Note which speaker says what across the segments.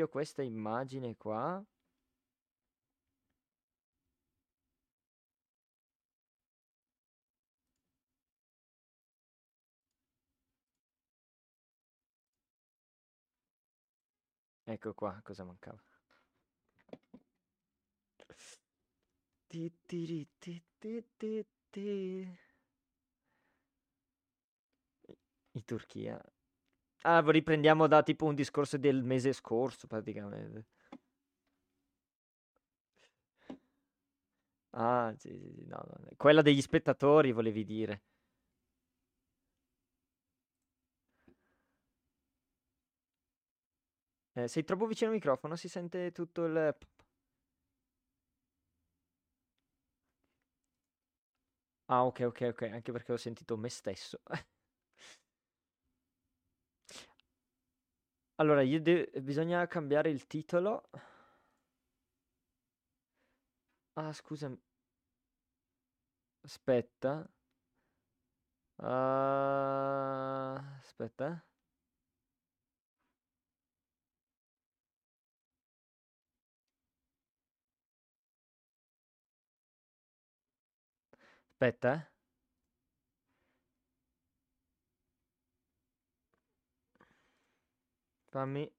Speaker 1: meglio questa immagine qua. Ecco qua, cosa mancava. Ti, ti, ti, ti, ti. In Turchia. Ah, riprendiamo da tipo un discorso del mese scorso, praticamente. Ah, sì, sì, sì, no, no, Quella degli spettatori, volevi dire. Eh, sei troppo vicino al microfono, si sente tutto il... Ah, ok, ok, ok, anche perché ho sentito me stesso. Allora, io de- bisogna cambiare il titolo. Ah, scusa. Aspetta. Ah, aspetta. Aspetta, Fammi...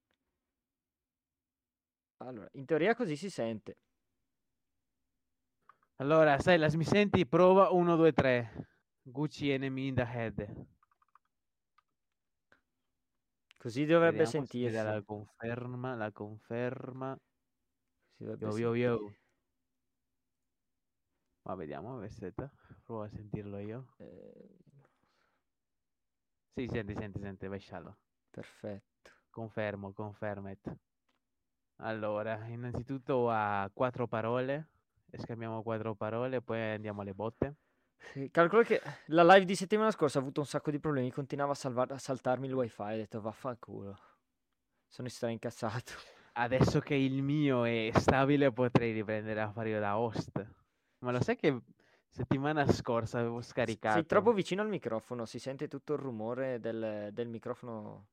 Speaker 1: Allora, in teoria così si sente.
Speaker 2: Allora, sai, la mi senti? Prova 1, 2, 3. Gucci enemy in the head.
Speaker 1: Così dovrebbe
Speaker 2: Vediamo
Speaker 1: sentirsi.
Speaker 2: La conferma, la conferma.
Speaker 1: Si dovrebbe
Speaker 2: yo,
Speaker 1: sentire.
Speaker 2: yo, yo. Ma vediamo, aspetta. Prova a sentirlo io.
Speaker 1: Eh,
Speaker 2: Sì, senti, senti, senti, vai sciallo.
Speaker 1: perfetto.
Speaker 2: Confermo, confermet. Allora, innanzitutto ha quattro parole. E scambiamo quattro parole, poi andiamo alle botte.
Speaker 1: Sì, calcola che la live di settimana scorsa ha avuto un sacco di problemi, continuava a, salvar- a saltarmi il wifi, ho detto vaffanculo. Sono incazzato.
Speaker 2: Adesso che il mio è stabile potrei riprendere a fare io da host. Ma lo sai che settimana scorsa avevo scaricato...
Speaker 1: Sei troppo vicino al microfono, si sente tutto il rumore del, del microfono.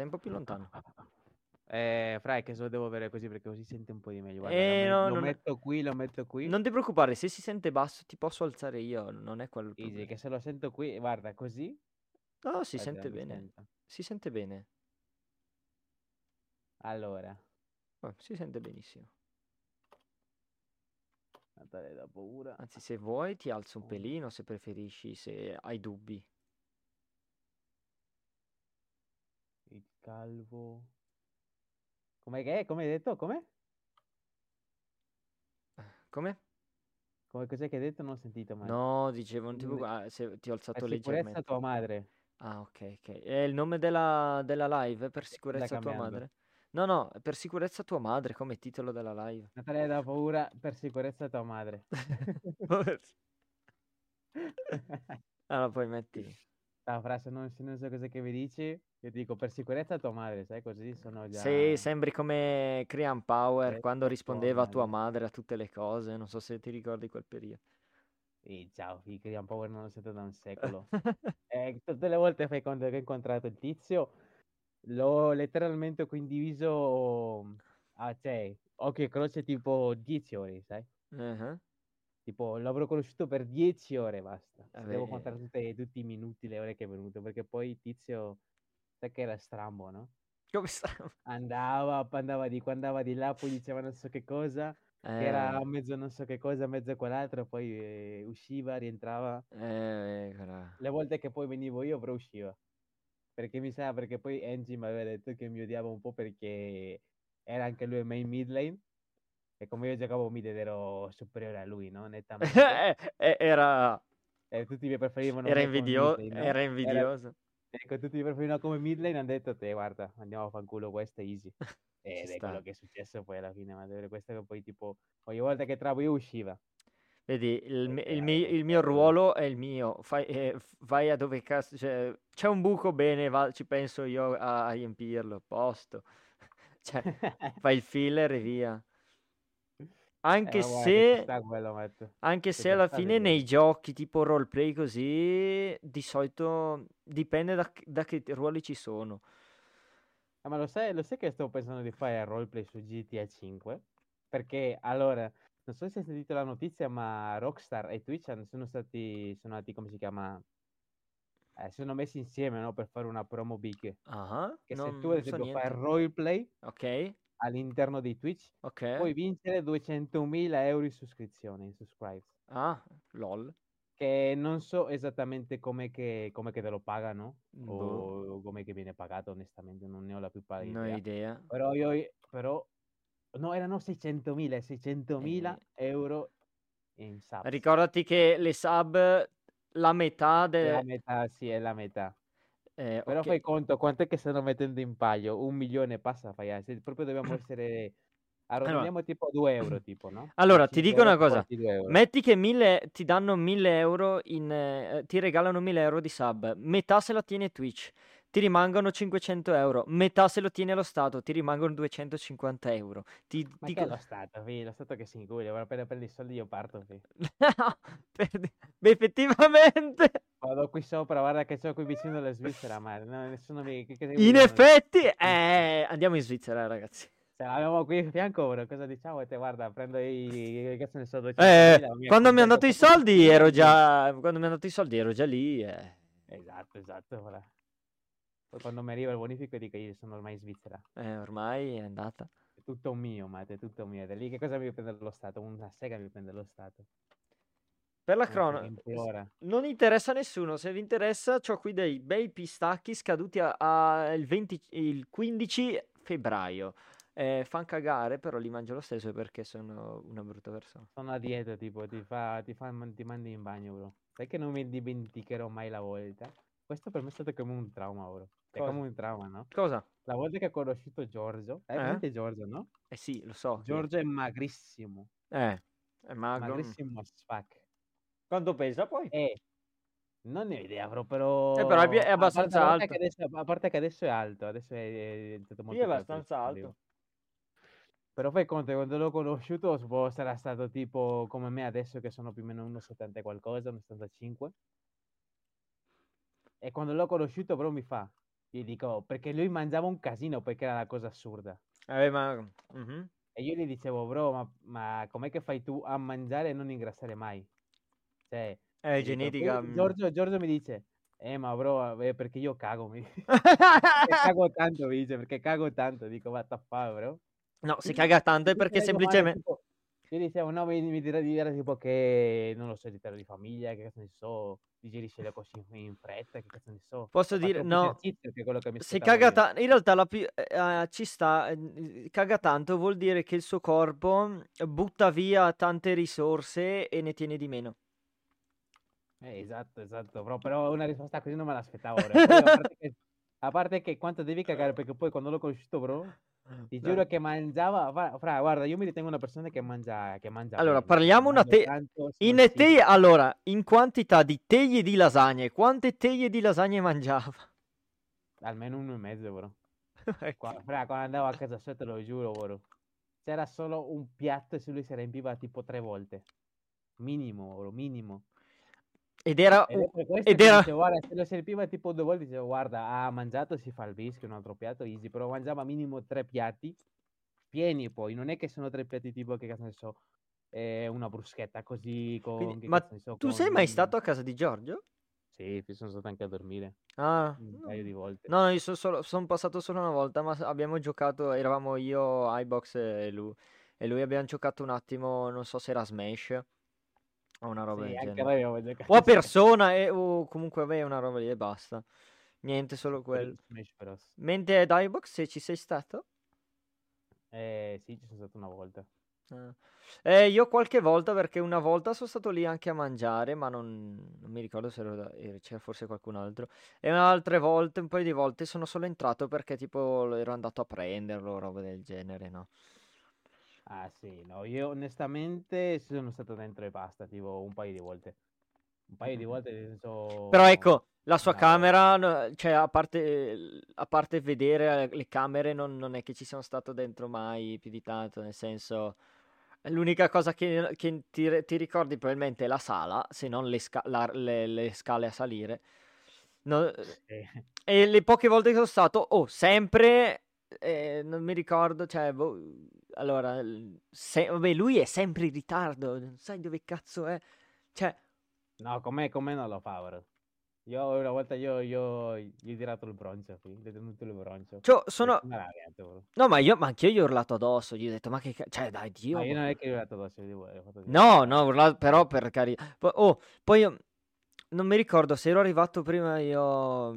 Speaker 1: Stai un po' più lontano.
Speaker 2: Eh, fra, è che se lo devo avere così perché così sente un po' di meglio. Guarda,
Speaker 1: Eh,
Speaker 2: lo,
Speaker 1: no,
Speaker 2: lo
Speaker 1: non
Speaker 2: metto qui, lo metto qui.
Speaker 1: Non ti preoccupare, se si sente basso ti posso alzare io, non è quello
Speaker 2: Easy, che se lo sento qui, guarda, così...
Speaker 1: No, si
Speaker 2: guarda,
Speaker 1: sente bene.
Speaker 2: sento.
Speaker 1: Si sente bene.
Speaker 2: Allora,
Speaker 1: Oh, si sente benissimo.
Speaker 2: Natale da paura.
Speaker 1: Anzi, se vuoi ti alzo un pelino se preferisci, se hai dubbi.
Speaker 2: Il calvo. Com'è che? Come hai detto? Come?
Speaker 1: Come?
Speaker 2: Come cos'è che hai detto? Non ho sentito male.
Speaker 1: No, dicevo, non ti
Speaker 2: Non-
Speaker 1: preoccupare, ah, se ti ho alzato
Speaker 2: Per sicurezza
Speaker 1: leggermente.
Speaker 2: tua madre.
Speaker 1: Ah, ok, ok. È il nome della, della live? Per sicurezza tua
Speaker 2: cambiando.
Speaker 1: madre? No, no, per sicurezza tua madre, come titolo della live.
Speaker 2: Natale da paura per sicurezza tua madre.
Speaker 1: Allora, poi metti...
Speaker 2: La frase non, non so cosa che mi dici, io dico per sicurezza tua madre, sai? Così sono già...
Speaker 1: Sì, sembri come Crean Power
Speaker 2: Eh,
Speaker 1: quando rispondeva a tua
Speaker 2: madre.
Speaker 1: a tutte le cose. Non so se ti ricordi quel periodo.
Speaker 2: Sì, ciao, figa, un Power non lo sento da un secolo. Eh, tutte le volte fai conto che ho incontrato il tizio, l'ho letteralmente condiviso a cioè, occhio e croce tipo 10 ore, sai?
Speaker 1: Mhm.
Speaker 2: Tipo, l'avrò conosciuto per 10 ore, basta.
Speaker 1: Vabbè,
Speaker 2: devo contare tutte- tutti i minuti, le ore che è venuto, perché poi il tizio, che era strambo, no?
Speaker 1: Come sta?
Speaker 2: Andava, andava di qua, andava di là, poi diceva non so che cosa, che era
Speaker 1: Eh,
Speaker 2: mezzo non so che cosa, mezzo quell'altro, poi eh, usciva, rientrava.
Speaker 1: eh, quella-
Speaker 2: Le volte che poi venivo io, però usciva. Perché mi sa, perché poi Angie mi aveva detto che mi odiava un po' perché era anche lui main mid lane. E come io giocavo mid ero superiore a lui, no? Nettamente.
Speaker 1: Eh, eh, era,
Speaker 2: E tutti mi preferivano
Speaker 1: era,
Speaker 2: me come
Speaker 1: invidio-
Speaker 2: mid lane, no?
Speaker 1: era invidioso.
Speaker 2: Ecco, tutti mi preferivano come mid lane, hanno detto te, guarda, andiamo a fanculo, questo è easy. Ed
Speaker 1: Ci
Speaker 2: è quello che è successo poi alla fine, ma vedere questo che poi tipo, ogni volta che travo io usciva.
Speaker 1: Vedi, il, mi- il mi- il mio ruolo è il mio. Fai, eh, f- vai a dove cazzo. Cioè, c'è un buco, bene, va- ci penso io a, a riempirlo. Posto. Cioè, fai il filler e via. Anche
Speaker 2: Eh, guarda
Speaker 1: se,
Speaker 2: Matt.
Speaker 1: anche
Speaker 2: Che
Speaker 1: se alla fine
Speaker 2: vedere.
Speaker 1: nei giochi tipo roleplay così, di solito dipende da, che- da che ruoli ci sono.
Speaker 2: Ah, ma lo sai, lo sai che sto pensando di fare roleplay su GTA 5? Perché allora, non so se hai sentito la notizia, ma Rockstar e Twitch sono stati, sono stati, come si chiama? Eh, sono messi insieme, no? Per fare una promo big.
Speaker 1: Ah,
Speaker 2: Che se tu, ad
Speaker 1: non so
Speaker 2: esempio, fai roleplay
Speaker 1: Ok,
Speaker 2: all'interno di Twitch,
Speaker 1: ok.
Speaker 2: puoi vincere 200.000 euro in subscrizioni, in subscribes.
Speaker 1: Ah, lol.
Speaker 2: Che non so esattamente come che, come che te lo pagano
Speaker 1: Boh,
Speaker 2: o come che viene pagato, onestamente, non ne ho la più pallida
Speaker 1: non ho
Speaker 2: idea.
Speaker 1: idea.
Speaker 2: Però io, però, no, erano 600.000, 600.000
Speaker 1: Eh,
Speaker 2: euro in subs.
Speaker 1: ricordati che le sub, la metà
Speaker 2: È la
Speaker 1: de...
Speaker 2: metà, sì, è la metà.
Speaker 1: Eh,
Speaker 2: Però
Speaker 1: ok.
Speaker 2: fai conto quanto è che stanno mettendo in palio? Un milione passa, fai, eh, se proprio dobbiamo essere...
Speaker 1: Allora,
Speaker 2: Arrotondiamo tipo a 2 euro, tipo, no?
Speaker 1: Allora, ti
Speaker 2: 5
Speaker 1: dico una cosa.
Speaker 2: porti 2 euro.
Speaker 1: Metti che mille, ti danno 1000 euro in... eh, ti regalano 1000 euro di sub. Metà se la tiene Twitch. Ti rimangono 500 euro. Metà se lo tiene lo Stato. Ti rimangono 250 euro. Ti,
Speaker 2: Ma
Speaker 1: ti
Speaker 2: che è lo Stato, fi? Lo Stato che si incuglia, appena prendi i soldi io parto.
Speaker 1: Per- Beh, effettivamente.
Speaker 2: Vado qui sopra, guarda che c'ho qui vicino alla Svizzera, ma no, nessuno mi... Che, che
Speaker 1: In effetti, eh, andiamo in Svizzera, ragazzi.
Speaker 2: Se l'abbiamo qui a fianco, ora cosa diciamo? Te guarda, prendo i... che ne so,
Speaker 1: Eh,
Speaker 2: 200.000, mi
Speaker 1: quando mi hanno dato i soldi
Speaker 2: di
Speaker 1: ero già... Quando mi hanno dato i soldi ero già lì. eh.
Speaker 2: Esatto, esatto, ora. Poi quando mi arriva il bonifico dico io sono ormai in Svizzera.
Speaker 1: Eh, ormai è andata.
Speaker 2: È tutto mio, Matte, è tutto mio. Da lì che cosa mi prende lo Stato? Una sega mi prende lo Stato.
Speaker 1: Per la cronaca, non interessa a nessuno. Se vi interessa, ho qui dei bei pistacchi scaduti a- a- il, 20 il 15 febbraio. Eh, fan cagare, però li mangio lo stesso perché sono una brutta persona.
Speaker 2: Sono a dieta, tipo, ti fa, ti fa, ti mandi in bagno, bro. Sai che non mi dimenticherò mai la volta? Questo per me è stato come un trauma, bro. È
Speaker 1: Cosa?
Speaker 2: come un trauma, no?
Speaker 1: Cosa?
Speaker 2: La volta che ho conosciuto Giorgio, hai
Speaker 1: Eh?
Speaker 2: presente Giorgio, no?
Speaker 1: Eh sì, lo so. è.
Speaker 2: Giorgio è magrissimo,
Speaker 1: Eh, è magro.
Speaker 2: magrissimo as fuck.
Speaker 1: Quanto pesa poi?
Speaker 2: E non ne ho idea,
Speaker 1: Eh, però è,
Speaker 2: però...
Speaker 1: è
Speaker 2: a a
Speaker 1: abbastanza
Speaker 2: parte che
Speaker 1: alto.
Speaker 2: adesso, a parte che adesso è alto, adesso è, è
Speaker 1: Sì,
Speaker 2: molto
Speaker 1: è
Speaker 2: più alto
Speaker 1: abbastanza
Speaker 2: a
Speaker 1: alto.
Speaker 2: Però fai conto, quando l'ho conosciuto, suppose sarà stato tipo come me adesso, che sono più o meno 1,70 e qualcosa, 1,75. E quando l'ho conosciuto, però mi fa, gli dico, perché lui mangiava un casino, perché era la cosa assurda.
Speaker 1: Eh, ma... mhm.
Speaker 2: E io gli dicevo, bro, ma, ma com'è che fai tu a mangiare e non ingrassare mai? Cioè, dico,
Speaker 1: genetica.
Speaker 2: poi
Speaker 1: mm.
Speaker 2: Giorgio, Giorgio mi dice, eh, ma bro, eh, perché io cago, mi cago tanto, mi dice, perché cago tanto. Dico, the fuck, bro?
Speaker 1: No, si caga tanto è perché semplicemente...
Speaker 2: tipo, io dicevo, no, mi, mi dirà di dire tipo che, non lo so, di terra di famiglia, che cazzo ne so, digerisce le cose in, fretta, che cazzo ne so.
Speaker 1: Posso dire, no, se caga tanto, in realtà la più, eh, eh, ci sta, eh, caga tanto vuol dire che il suo corpo butta via tante risorse e ne tiene di meno.
Speaker 2: Eh, esatto, esatto, però, però una risposta così non me l'aspettavo. Poi, a, parte che, a parte che quanto devi cagare, perché poi quando l'ho conosciuto, bro, ti giuro che mangiava, fra, guarda, io mi ritengo una persona che mangia, che mangia
Speaker 1: Allora,
Speaker 2: bene,
Speaker 1: parliamo una te... In te, allora, in quantità di teglie di lasagne, quante teglie di lasagne mangiava?
Speaker 2: Almeno uno e mezzo, bro.
Speaker 1: Ecco.
Speaker 2: Qua- fra, quando andavo a casa sua, te lo giuro, bro. C'era solo un piatto e se lui si riempiva tipo tre volte. Minimo, bro, minimo.
Speaker 1: Ed era...
Speaker 2: Ed
Speaker 1: era...
Speaker 2: dicevo, guarda, se lo serviva tipo due volte, dicevo, guarda, ha mangiato, si fa il bisco, un altro piatto, easy, però mangiava minimo tre piatti, pieni poi, non è che sono tre piatti tipo, che cazzo ne so, eh, una bruschetta così con,
Speaker 1: Quindi- ma
Speaker 2: so,
Speaker 1: tu
Speaker 2: con...
Speaker 1: sei mai stato a casa di Giorgio?
Speaker 2: Sì, sì, sono stato anche a dormire,
Speaker 1: Ah,
Speaker 2: un paio di volte.
Speaker 1: no, no, io sono solo- son passato solo una volta, ma abbiamo giocato, eravamo io, iBox e lui, e lui abbiamo giocato un attimo, non so se era Smash o una roba
Speaker 2: Sì,
Speaker 1: del genere. O a persona, e, o comunque vabbè, una roba lì e basta. Niente, solo
Speaker 2: Quello.
Speaker 1: Mentre ad iBox, se ci sei stato?
Speaker 2: Eh, sì, ci sono stato una volta.
Speaker 1: Ah. Eh, io qualche volta, perché una volta sono stato lì anche a mangiare, ma non, non mi ricordo se da- eh, c'era forse qualcun altro. E altre volte, un paio di volte, sono solo entrato perché tipo ero andato a prenderlo, roba del genere, no?
Speaker 2: Ah, sì, no, io onestamente sono stato dentro e basta, tipo un paio di volte. Un paio di volte, nel senso...
Speaker 1: Però ecco, la sua
Speaker 2: No.
Speaker 1: camera, cioè a parte, a parte vedere le camere, non, non è che ci sono stato dentro mai più di tanto, nel senso, l'unica cosa che, che ti, ti ricordi probabilmente è la sala, se non le, sca- la- le- le scale a salire. No-
Speaker 2: Sì.
Speaker 1: e le poche volte che sono stato, oh, sempre eh, non mi ricordo, cioè, boh, allora, se, vabbè, lui è sempre in ritardo, non sai dove cazzo è. Cioè...
Speaker 2: No, come, come non lo fa ora? Io una volta io, io gli ho tirato il broncio, gli ho tenuto il broncio.
Speaker 1: Cioè, sono... No, ma io, ma anch'io gli ho urlato addosso, gli ho detto, ma che cazzo, cioè, dai, Dio.
Speaker 2: Ma io non è che gli ho urlato addosso, io ho
Speaker 1: fatto No, no, urlato, però per carità. Oh, poi io non mi ricordo se ero arrivato prima io...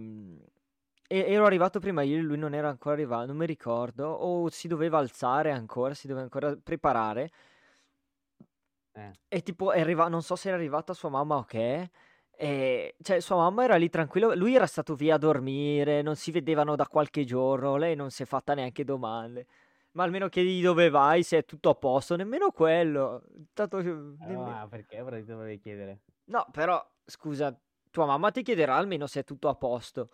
Speaker 1: E- ero arrivato prima io e lui non era ancora arrivato, non mi ricordo. O si doveva alzare ancora, si doveva ancora preparare.
Speaker 2: Eh.
Speaker 1: E tipo, è arriva- non so se era arrivata sua mamma o che. E, cioè, sua mamma era lì tranquillo, lui era stato via a dormire, non si vedevano da qualche giorno, lei non si è fatta neanche domande. Ma almeno chiedi dove vai, se è tutto a posto, nemmeno quello. Tanto,
Speaker 2: nemmeno... Ah, perché dovevi chiedere?
Speaker 1: No, però, scusa, tua mamma ti chiederà almeno se è tutto a posto.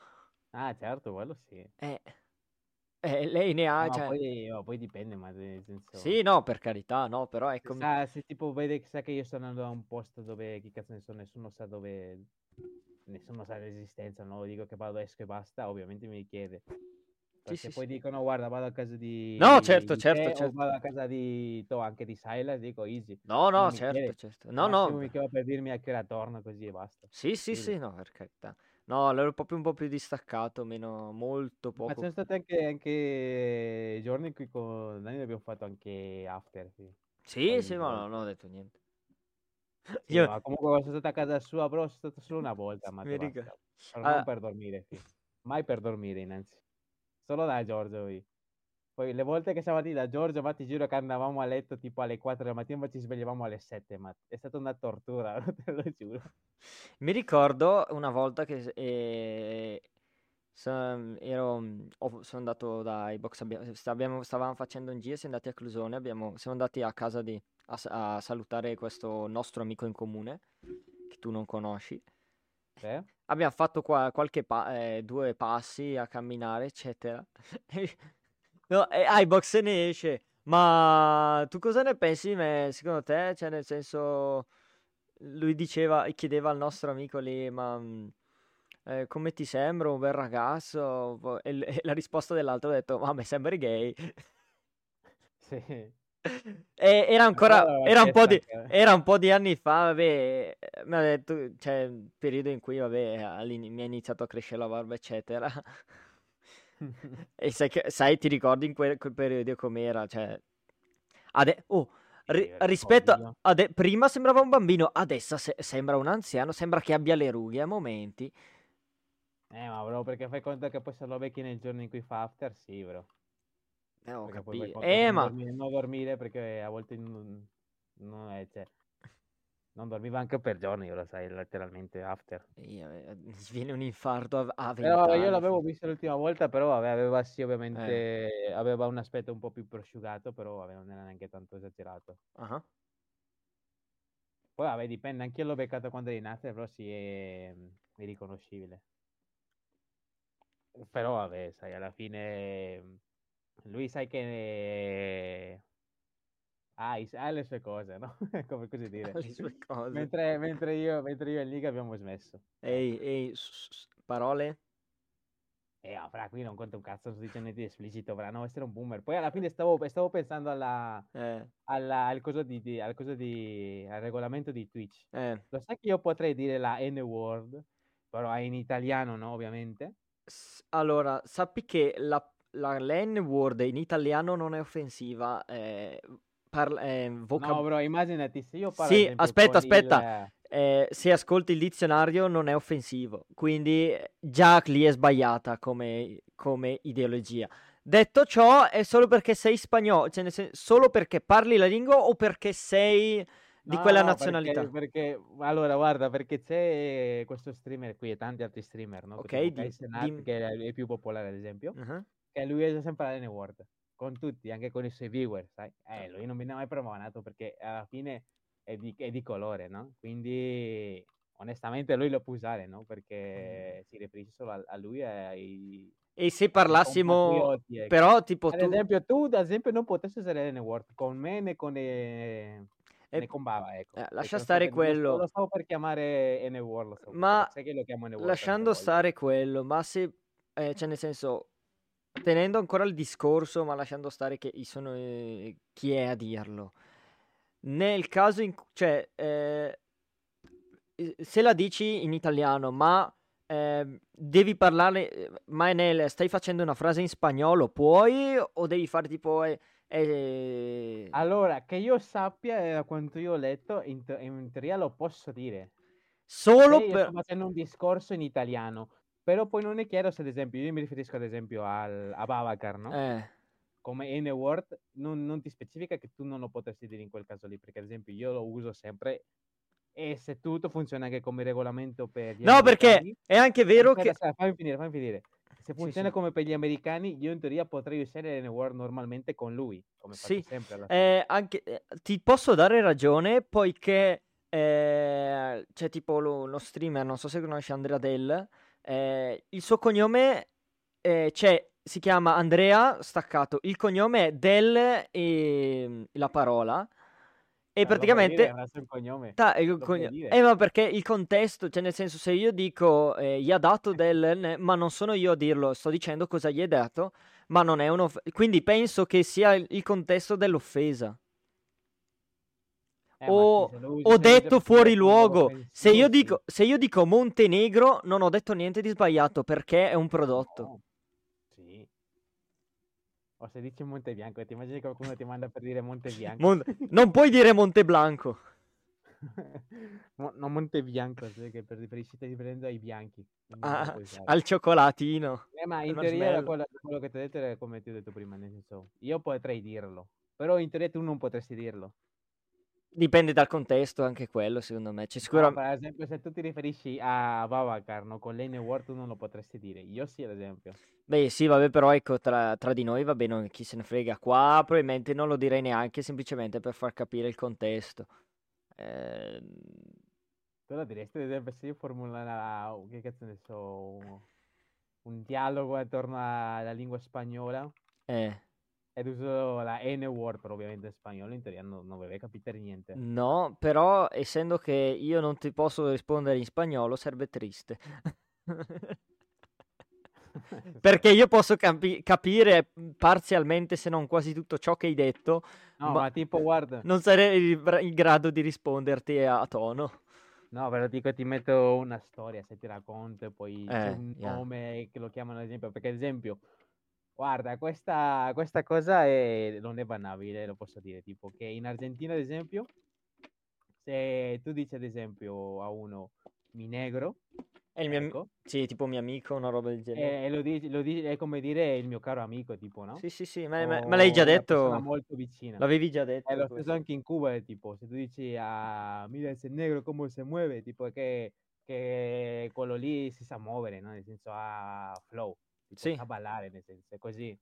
Speaker 2: Ah, certo, quello sì.
Speaker 1: Eh, eh, lei ne ha,
Speaker 2: No,
Speaker 1: cioè...
Speaker 2: poi, no, poi dipende, ma nel senso...
Speaker 1: Sì, no, per carità, no, però ecco...
Speaker 2: Se, sa, se tipo vede che sa che io sto andando a un posto dove, chi cazzo ne so, nessuno sa dove... Nessuno sa l'esistenza, no? Dico che vado, esco e basta, ovviamente mi chiede. Perché
Speaker 1: Sì, sì,
Speaker 2: poi
Speaker 1: sì.
Speaker 2: dicono, guarda, vado a casa di...
Speaker 1: No, certo,
Speaker 2: di
Speaker 1: certo,
Speaker 2: te,
Speaker 1: certo.
Speaker 2: vado a casa di... to, anche di Silas, dico easy.
Speaker 1: No, no, certo,
Speaker 2: chiede.
Speaker 1: certo. No,
Speaker 2: Al massimo
Speaker 1: no.
Speaker 2: mi chiama per dirmi a che ora torno, così e basta.
Speaker 1: Sì, sì, sì, no, per carità. No, allora ero proprio un po' più distaccato, meno, molto
Speaker 2: Ma
Speaker 1: poco.
Speaker 2: c'è stati anche, anche giorni in cui con Dani abbiamo fatto anche after, sì.
Speaker 1: Sì, sì, ma no, non ho detto niente.
Speaker 2: Sì,
Speaker 1: Io...
Speaker 2: ma comunque sono stato a casa sua, però sono stato solo una volta, ma
Speaker 1: ricordo.
Speaker 2: basta. Però
Speaker 1: Ah,
Speaker 2: non per dormire, sì. Mai per dormire, innanzi. Solo da Giorgio, sì. Poi le volte che siamo andati da Giorgio, ma ti giuro che andavamo a letto tipo alle 4 del mattino, ma ci svegliavamo alle 7, ma è stata una tortura, te lo giuro.
Speaker 1: mi ricordo una volta che eh, so- ero, ho- sono andato dai box, abbiamo, stavamo facendo un giro, siamo andati a Clusone, abbiamo, siamo andati a casa di, a, a salutare questo nostro amico in comune, che tu non conosci.
Speaker 2: Eh?
Speaker 1: Abbiamo fatto qua qualche pa- eh, due passi a camminare, eccetera. No, e iBox se ne esce. Ma tu cosa ne pensi di me? Secondo te? Cioè, nel senso, lui diceva, chiedeva al nostro amico lì, ma mm, eh, come ti sembra un bel ragazzo? E, l- e la risposta dell'altro ha detto, ma mi sembri gay.
Speaker 2: Sì.
Speaker 1: E era ancora, era un po' di, era un po' di anni fa, vabbè, eh, mi ha detto, cioè, periodo in cui, vabbè, mi ha iniziato a crescere la barba, eccetera. E sai, che, sai, ti ricordi in quel, quel periodo com'era? Cioè, ade- oh, ri- rispetto a ade- prima sembrava un bambino, adesso se- sembra un anziano, sembra che abbia le rughe a momenti.
Speaker 2: Eh, ma bro, perché fai conto che poi se lo becchi nel giorno in cui fa after, sì, bro.
Speaker 1: Eh, ho
Speaker 2: Perché
Speaker 1: capito. Eh,
Speaker 2: non
Speaker 1: ma
Speaker 2: dormire, non dormire perché a volte non, non è, cioè, non dormiva anche per giorni, lo sai, letteralmente after.
Speaker 1: io, eh, mi viene un infarto a, a
Speaker 2: Però io
Speaker 1: 20
Speaker 2: l'avevo visto l'ultima volta, però vabbè, aveva sì,
Speaker 1: Eh,
Speaker 2: ovviamente, aveva un aspetto un po' più prosciugato, però vabbè, non era neanche tanto esagerato.
Speaker 1: ah.
Speaker 2: Poi vabbè, dipende, anche io l'ho beccato quando eri after, però sì, è, è riconoscibile. Però vabbè, sai, alla fine lui sai che ha, i- ha le sue cose, no? Come così dire.
Speaker 1: Le sue cose.
Speaker 2: Mentre, mentre io, mentre io e Liga abbiamo smesso.
Speaker 1: Ehi, ehi, parole?
Speaker 2: E ah, fra, qui non conta un cazzo, non sto dicendo niente di esplicito, fra, no, essere un boomer. Poi alla fine stavo, stavo pensando alla,
Speaker 1: Eh,
Speaker 2: alla- al coso di, di- al coso di, al regolamento di Twitch.
Speaker 1: eh.
Speaker 2: Lo sai che io potrei dire la N-word, però è in italiano, no, ovviamente.
Speaker 1: Allora, sappi che la, la N-word in italiano non è offensiva. Eh, parla, eh, vocab-
Speaker 2: No, bro, immaginati se io parlo
Speaker 1: Sì, aspetta, aspetta.
Speaker 2: il...
Speaker 1: Eh, se ascolti il dizionario non è offensivo, quindi eh, già lì è sbagliata come, come ideologia. Detto ciò, è solo perché sei spagnolo, cioè sen- solo perché parli la lingua o perché sei di
Speaker 2: No,
Speaker 1: quella nazionalità?
Speaker 2: Perché, perché- allora, guarda, perché c'è questo streamer qui e tanti altri streamer, no?
Speaker 1: Ok, di- dim-
Speaker 2: che è il più popolare, ad esempio,
Speaker 1: Mhm.
Speaker 2: che lui usa sempre la N-word, con tutti, anche con i suoi viewer, sai? Eh, lui non ha mai promonato perché alla fine è di, è di colore, no? Quindi, onestamente, lui lo può usare, no? Perché si riferisce solo a, a lui e ai,
Speaker 1: E se parlassimo,
Speaker 2: ecco.
Speaker 1: però tipo
Speaker 2: Ad
Speaker 1: tu...
Speaker 2: esempio, tu, ad esempio, non potresti usare N-word con me né con, eh,
Speaker 1: eh,
Speaker 2: né con Bava, ecco.
Speaker 1: eh, lascia stare quello.
Speaker 2: lo stavo per chiamare N-word, per
Speaker 1: Ma
Speaker 2: sai che lo chiamo N-word
Speaker 1: lasciando stare quello, ma se, eh, cioè nel senso, tenendo ancora il discorso, ma lasciando stare che sono eh, chi è a dirlo. Nel caso in cui, cioè, eh, se la dici in italiano, ma eh, devi parlare, ma nel, stai facendo una frase in spagnolo, puoi o devi fare tipo... Eh, eh...
Speaker 2: Allora, che io sappia, da quanto io ho letto, in, in teoria lo posso dire.
Speaker 1: Solo per...
Speaker 2: sto facendo un discorso in italiano, però poi non è chiaro se ad esempio, io mi riferisco ad esempio al, a Babacar, no?
Speaker 1: Eh.
Speaker 2: Come N-word, non, non ti specifica che tu non lo potresti dire in quel caso lì, perché ad esempio io lo uso sempre e se tutto funziona anche come regolamento per gli
Speaker 1: No, perché è anche vero che...
Speaker 2: aspetta, fammi finire, fammi finire. Se funziona
Speaker 1: sì.
Speaker 2: come per gli americani, io in teoria potrei usare N-word normalmente con lui, come
Speaker 1: Sì,
Speaker 2: sempre
Speaker 1: eh, anche, eh, ti posso dare ragione poiché eh, c'è tipo lo, lo streamer, non so se conosci Andrea Del, eh, il suo cognome eh, si chiama Andrea staccato, il cognome è Del e la parola e
Speaker 2: Eh, lo puoi
Speaker 1: praticamente...
Speaker 2: dire, cognome.
Speaker 1: Ta- il
Speaker 2: Lo puoi
Speaker 1: cogno-
Speaker 2: dire.
Speaker 1: eh, ma perché il contesto, cioè nel senso se io dico eh, gli ha dato del, ma non sono io a dirlo, sto dicendo cosa gli è dato, ma non è uno, quindi penso che sia il contesto dell'offesa.
Speaker 2: Eh,
Speaker 1: O,
Speaker 2: lo
Speaker 1: ho
Speaker 2: per
Speaker 1: detto fuori luogo. Se io dico, se io dico Montenegro, non ho detto niente di sbagliato perché è un prodotto.
Speaker 2: No. Sì. O se dici Monte Bianco, ti immagini che qualcuno ti manda per dire Monte Bianco?
Speaker 1: Mon- non puoi dire Monteblanco.
Speaker 2: Mo- no, Monte Bianco, sai che per riferirsi stai riferendo ai bianchi.
Speaker 1: Ah, al cioccolatino.
Speaker 2: Eh, ma in teoria quello, quello che ti ho detto è come ti ho detto prima, nel senso, io potrei dirlo, però in teoria tu non potresti dirlo.
Speaker 1: Dipende dal contesto, anche quello, secondo me. C'è
Speaker 2: No,
Speaker 1: sicuramente.
Speaker 2: per esempio, se tu ti riferisci a Babacar, no, con l'N word tu non lo potresti dire. Io sì, ad esempio.
Speaker 1: Beh, sì, vabbè, però ecco, tra, tra di noi va bene, chi se ne frega. Qua probabilmente non lo direi neanche, semplicemente per far capire il contesto. Eh,
Speaker 2: Tu lo diresti, ad esempio, se io formulo una, che cazzo ne so, un, un dialogo attorno alla lingua spagnola
Speaker 1: eh,
Speaker 2: ed uso la N word, però ovviamente in spagnolo, in teoria non, non capire niente.
Speaker 1: no, però essendo che io non ti posso rispondere in spagnolo, serve triste. Perché io posso capi- capire parzialmente, se non quasi tutto ciò che hai detto,
Speaker 2: No,
Speaker 1: ma
Speaker 2: ma tipo, guarda,
Speaker 1: non sarei in grado di risponderti a tono.
Speaker 2: no, però dico ti metto una storia, se ti racconto, poi
Speaker 1: Eh,
Speaker 2: un
Speaker 1: yeah.
Speaker 2: nome che lo chiamano ad esempio, perché ad esempio, guarda, questa, questa cosa è- non è banabile, lo posso dire, tipo che in Argentina ad esempio, se tu dici ad esempio a uno mi negro,
Speaker 1: È il mio, ami-
Speaker 2: ecco,
Speaker 1: sì, tipo mio amico, una roba del genere.
Speaker 2: e lo dici, lo dici- è come dire il mio caro amico, tipo, no?
Speaker 1: Sì, sì, sì, ma, ma- ma l'hai già detto?
Speaker 2: molto vicina.
Speaker 1: L'avevi già
Speaker 2: È
Speaker 1: detto
Speaker 2: lo stesso anche in Cuba, è tipo, se tu dici a mira ese negro come si muove, tipo che, che quello lì si sa muovere, no? Nel senso ha flow, tipo
Speaker 1: Sì.
Speaker 2: sa ballare, nel senso, è così.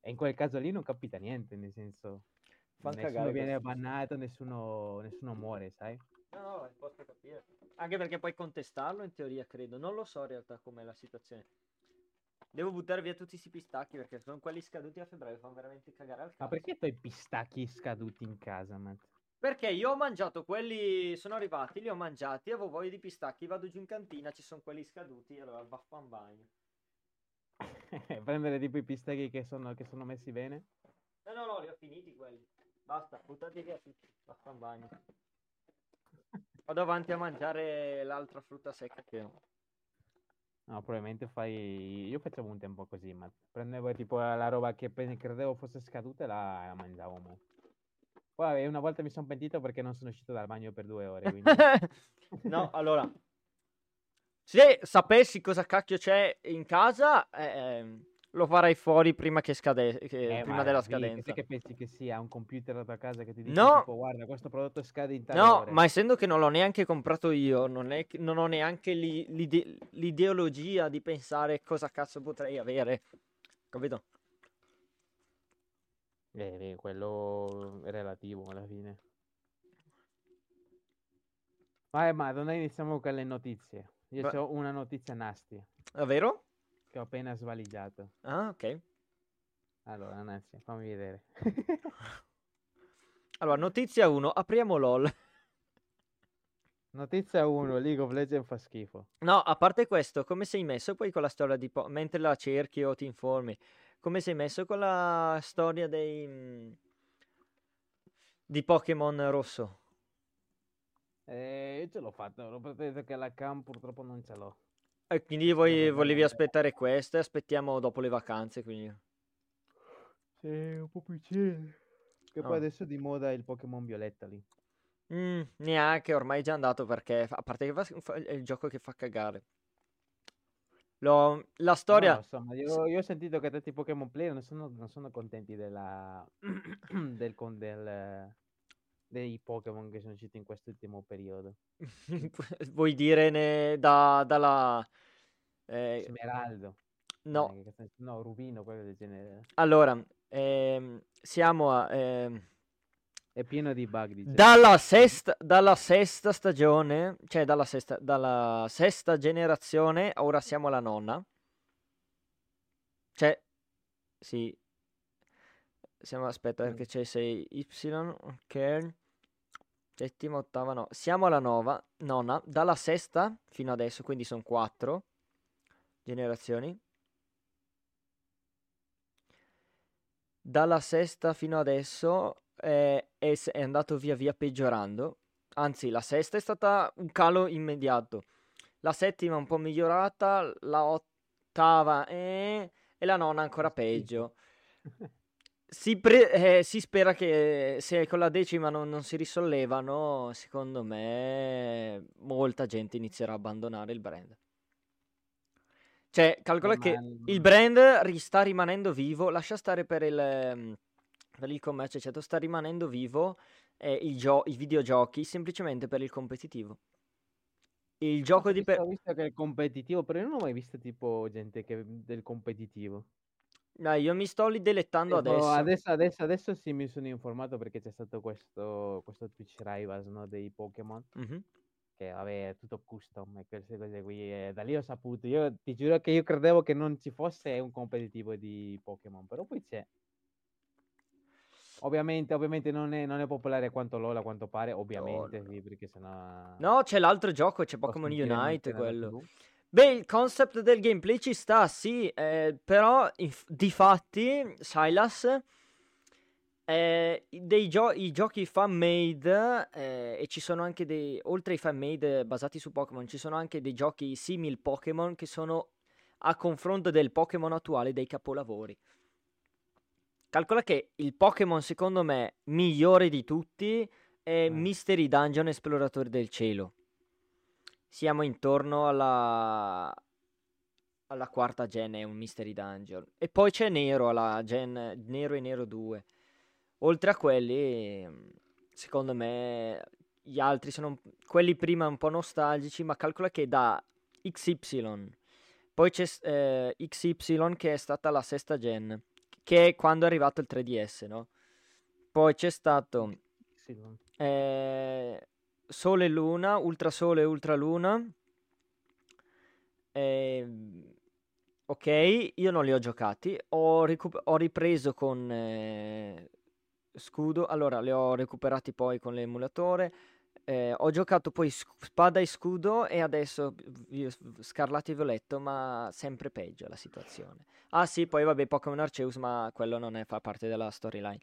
Speaker 2: E in quel caso lì non capita niente, nel senso,
Speaker 1: Fan
Speaker 2: nessuno viene
Speaker 1: questi.
Speaker 2: bannato, nessuno, nessuno muore, sai?
Speaker 1: No, no, posso capire. Anche perché puoi contestarlo in teoria, credo. Non lo so in realtà com'è la situazione. Devo buttare via tutti questi pistacchi perché sono quelli scaduti a febbraio, fanno veramente cagare al
Speaker 2: Ma
Speaker 1: cazzo.
Speaker 2: perché tu hai pistacchi scaduti in casa, Matt?
Speaker 1: Perché io ho mangiato quelli, sono arrivati, li ho mangiati, avevo voglia di pistacchi, vado giù in cantina, ci sono quelli scaduti, allora vaffan bagno.
Speaker 2: Prendere tipo i pistacchi che sono, che sono messi bene?
Speaker 1: No, no, no, li ho finiti quelli. Basta, buttati via tutti, vaffan bagno. Vado avanti a mangiare l'altra frutta secca che ho.
Speaker 2: No, probabilmente fai. Io facevo un tempo così, ma prendevo tipo la roba che credevo fosse scaduta e la, la mangiavo. mo. Poi una volta mi sono pentito perché non sono uscito dal bagno per due ore. Quindi...
Speaker 1: No, allora, se sapessi cosa cacchio c'è in casa, eh, lo farei fuori prima, che scade- che-
Speaker 2: Eh,
Speaker 1: prima
Speaker 2: ma
Speaker 1: della scadenza.
Speaker 2: Che pensi che sia un computer alla tua casa che ti dice
Speaker 1: No.
Speaker 2: tipo guarda questo prodotto scade in tale
Speaker 1: No,
Speaker 2: ore.
Speaker 1: ma essendo che non l'ho neanche comprato io, non, è non ho neanche l'i- l'ide- l'ideologia di pensare cosa cazzo potrei avere. Capito?
Speaker 2: Eh, quello è relativo alla fine. Vai, ma non iniziamo con le notizie. Io
Speaker 1: Va-
Speaker 2: ho una notizia nasty
Speaker 1: Davvero?
Speaker 2: che ho appena svaligiato.
Speaker 1: Ah, ok.
Speaker 2: Allora, Nancy, fammi vedere.
Speaker 1: Allora, notizia 1, apriamo LOL.
Speaker 2: Notizia 1, League of Legends fa schifo.
Speaker 1: No, a parte questo, come sei messo poi con la storia di... Po- mentre la cerchi o ti informi, come sei messo con la storia dei... mm, di Pokémon rosso?
Speaker 2: Eh, io ce l'ho fatto, l'ho detto che la cam purtroppo non ce l'ho.
Speaker 1: E quindi voi volevi aspettare questo e aspettiamo dopo le vacanze, quindi...
Speaker 2: Sì, un po' più chill. Che poi
Speaker 1: Ah.
Speaker 2: adesso è di moda il Pokémon Violetta lì.
Speaker 1: Mm, neanche, ormai è già andato perché, a parte che fa- fa- è il gioco che fa cagare. Lo- la storia...
Speaker 2: No, insomma, io, io ho sentito che tanti Pokémon player non sono, non sono contenti della, del, con- del- dei Pokémon che sono usciti in quest'ultimo periodo.
Speaker 1: Vuoi dire ne- da- dalla... eh,
Speaker 2: Smeraldo.
Speaker 1: no,
Speaker 2: eh, no, Rubino, quello del genere.
Speaker 1: allora, ehm, siamo a... ehm,
Speaker 2: È pieno di bug, dice.
Speaker 1: dalla sesta, dalla sesta stagione, cioè dalla sesta, dalla sesta generazione, ora siamo alla nonna. Cioè, sì. Siamo, aspetta,
Speaker 2: Mm.
Speaker 1: perché c'è 6Y, ok. Settima, ottava, no. Siamo alla nova, nonna, dalla sesta fino adesso, quindi sono quattro generazioni. Dalla sesta fino adesso è, s- è andato via via peggiorando. Anzi, la sesta è stata un calo immediato. La settima un po' migliorata, la ottava eh, e la nona ancora peggio. Si, pre- eh, si spera che se con la decima non, non si risollevano, secondo me molta gente inizierà a abbandonare il brand. Cioè, calcola che il brand ri- sta rimanendo vivo, lascia stare per il, ehm, per il commercio, eccetera, sta rimanendo vivo eh, il gio- i videogiochi semplicemente per il competitivo. Il gioco di... per-
Speaker 2: ho visto che è competitivo, però io non ho mai visto tipo gente che del competitivo.
Speaker 1: No, io mi sto lì dilettando
Speaker 2: Tipo,
Speaker 1: adesso.
Speaker 2: adesso, adesso, adesso sì mi sono informato perché c'è stato questo, questo Twitch Rivals no, dei Pokémon.
Speaker 1: Mhm.
Speaker 2: Che vabbè, è tutto custom e queste cose qui. E da lì ho saputo. Io ti giuro che io credevo che non ci fosse un competitivo di Pokémon, però poi c'è. Ovviamente, ovviamente non è, non è popolare quanto LOL a quanto pare, ovviamente,
Speaker 1: no.
Speaker 2: sì, perché sennò...
Speaker 1: No, c'è l'altro gioco, c'è Pokémon Unite, quello.
Speaker 2: TV.
Speaker 1: Beh, il concept del gameplay ci sta, sì, eh, però inf- di fatti Silas eh, gio- i giochi fan-made eh, e ci sono anche dei, oltre ai fan-made basati su Pokémon, ci sono anche dei giochi simil Pokémon che sono a confronto del Pokémon attuale dei capolavori. Calcola che il Pokémon secondo me migliore di tutti è
Speaker 2: Eh.
Speaker 1: Mystery Dungeon Esploratore del Cielo. Siamo intorno alla, alla quarta gen, è un Mystery Dungeon. E poi c'è Nero, alla gen Nero e Nero 2. Oltre a quelli, secondo me, gli altri sono quelli prima un po' nostalgici, ma calcola che da XY, poi c'è eh, XY che è stata la sesta gen, che è quando è arrivato il 3DS, no? Poi c'è stato eh, Sole e Luna, Ultrasole e Ultraluna. Ehm, ok, io non li ho giocati. Ho, recu- ho ripreso con eh, Scudo. Allora, li ho recuperati poi con l'emulatore. Eh, ho giocato poi sc- Spada e Scudo e adesso Scarlatto e Violetto, ma sempre peggio la situazione. Ah sì, poi vabbè Pokémon Arceus, ma quello non è- fa parte della storyline.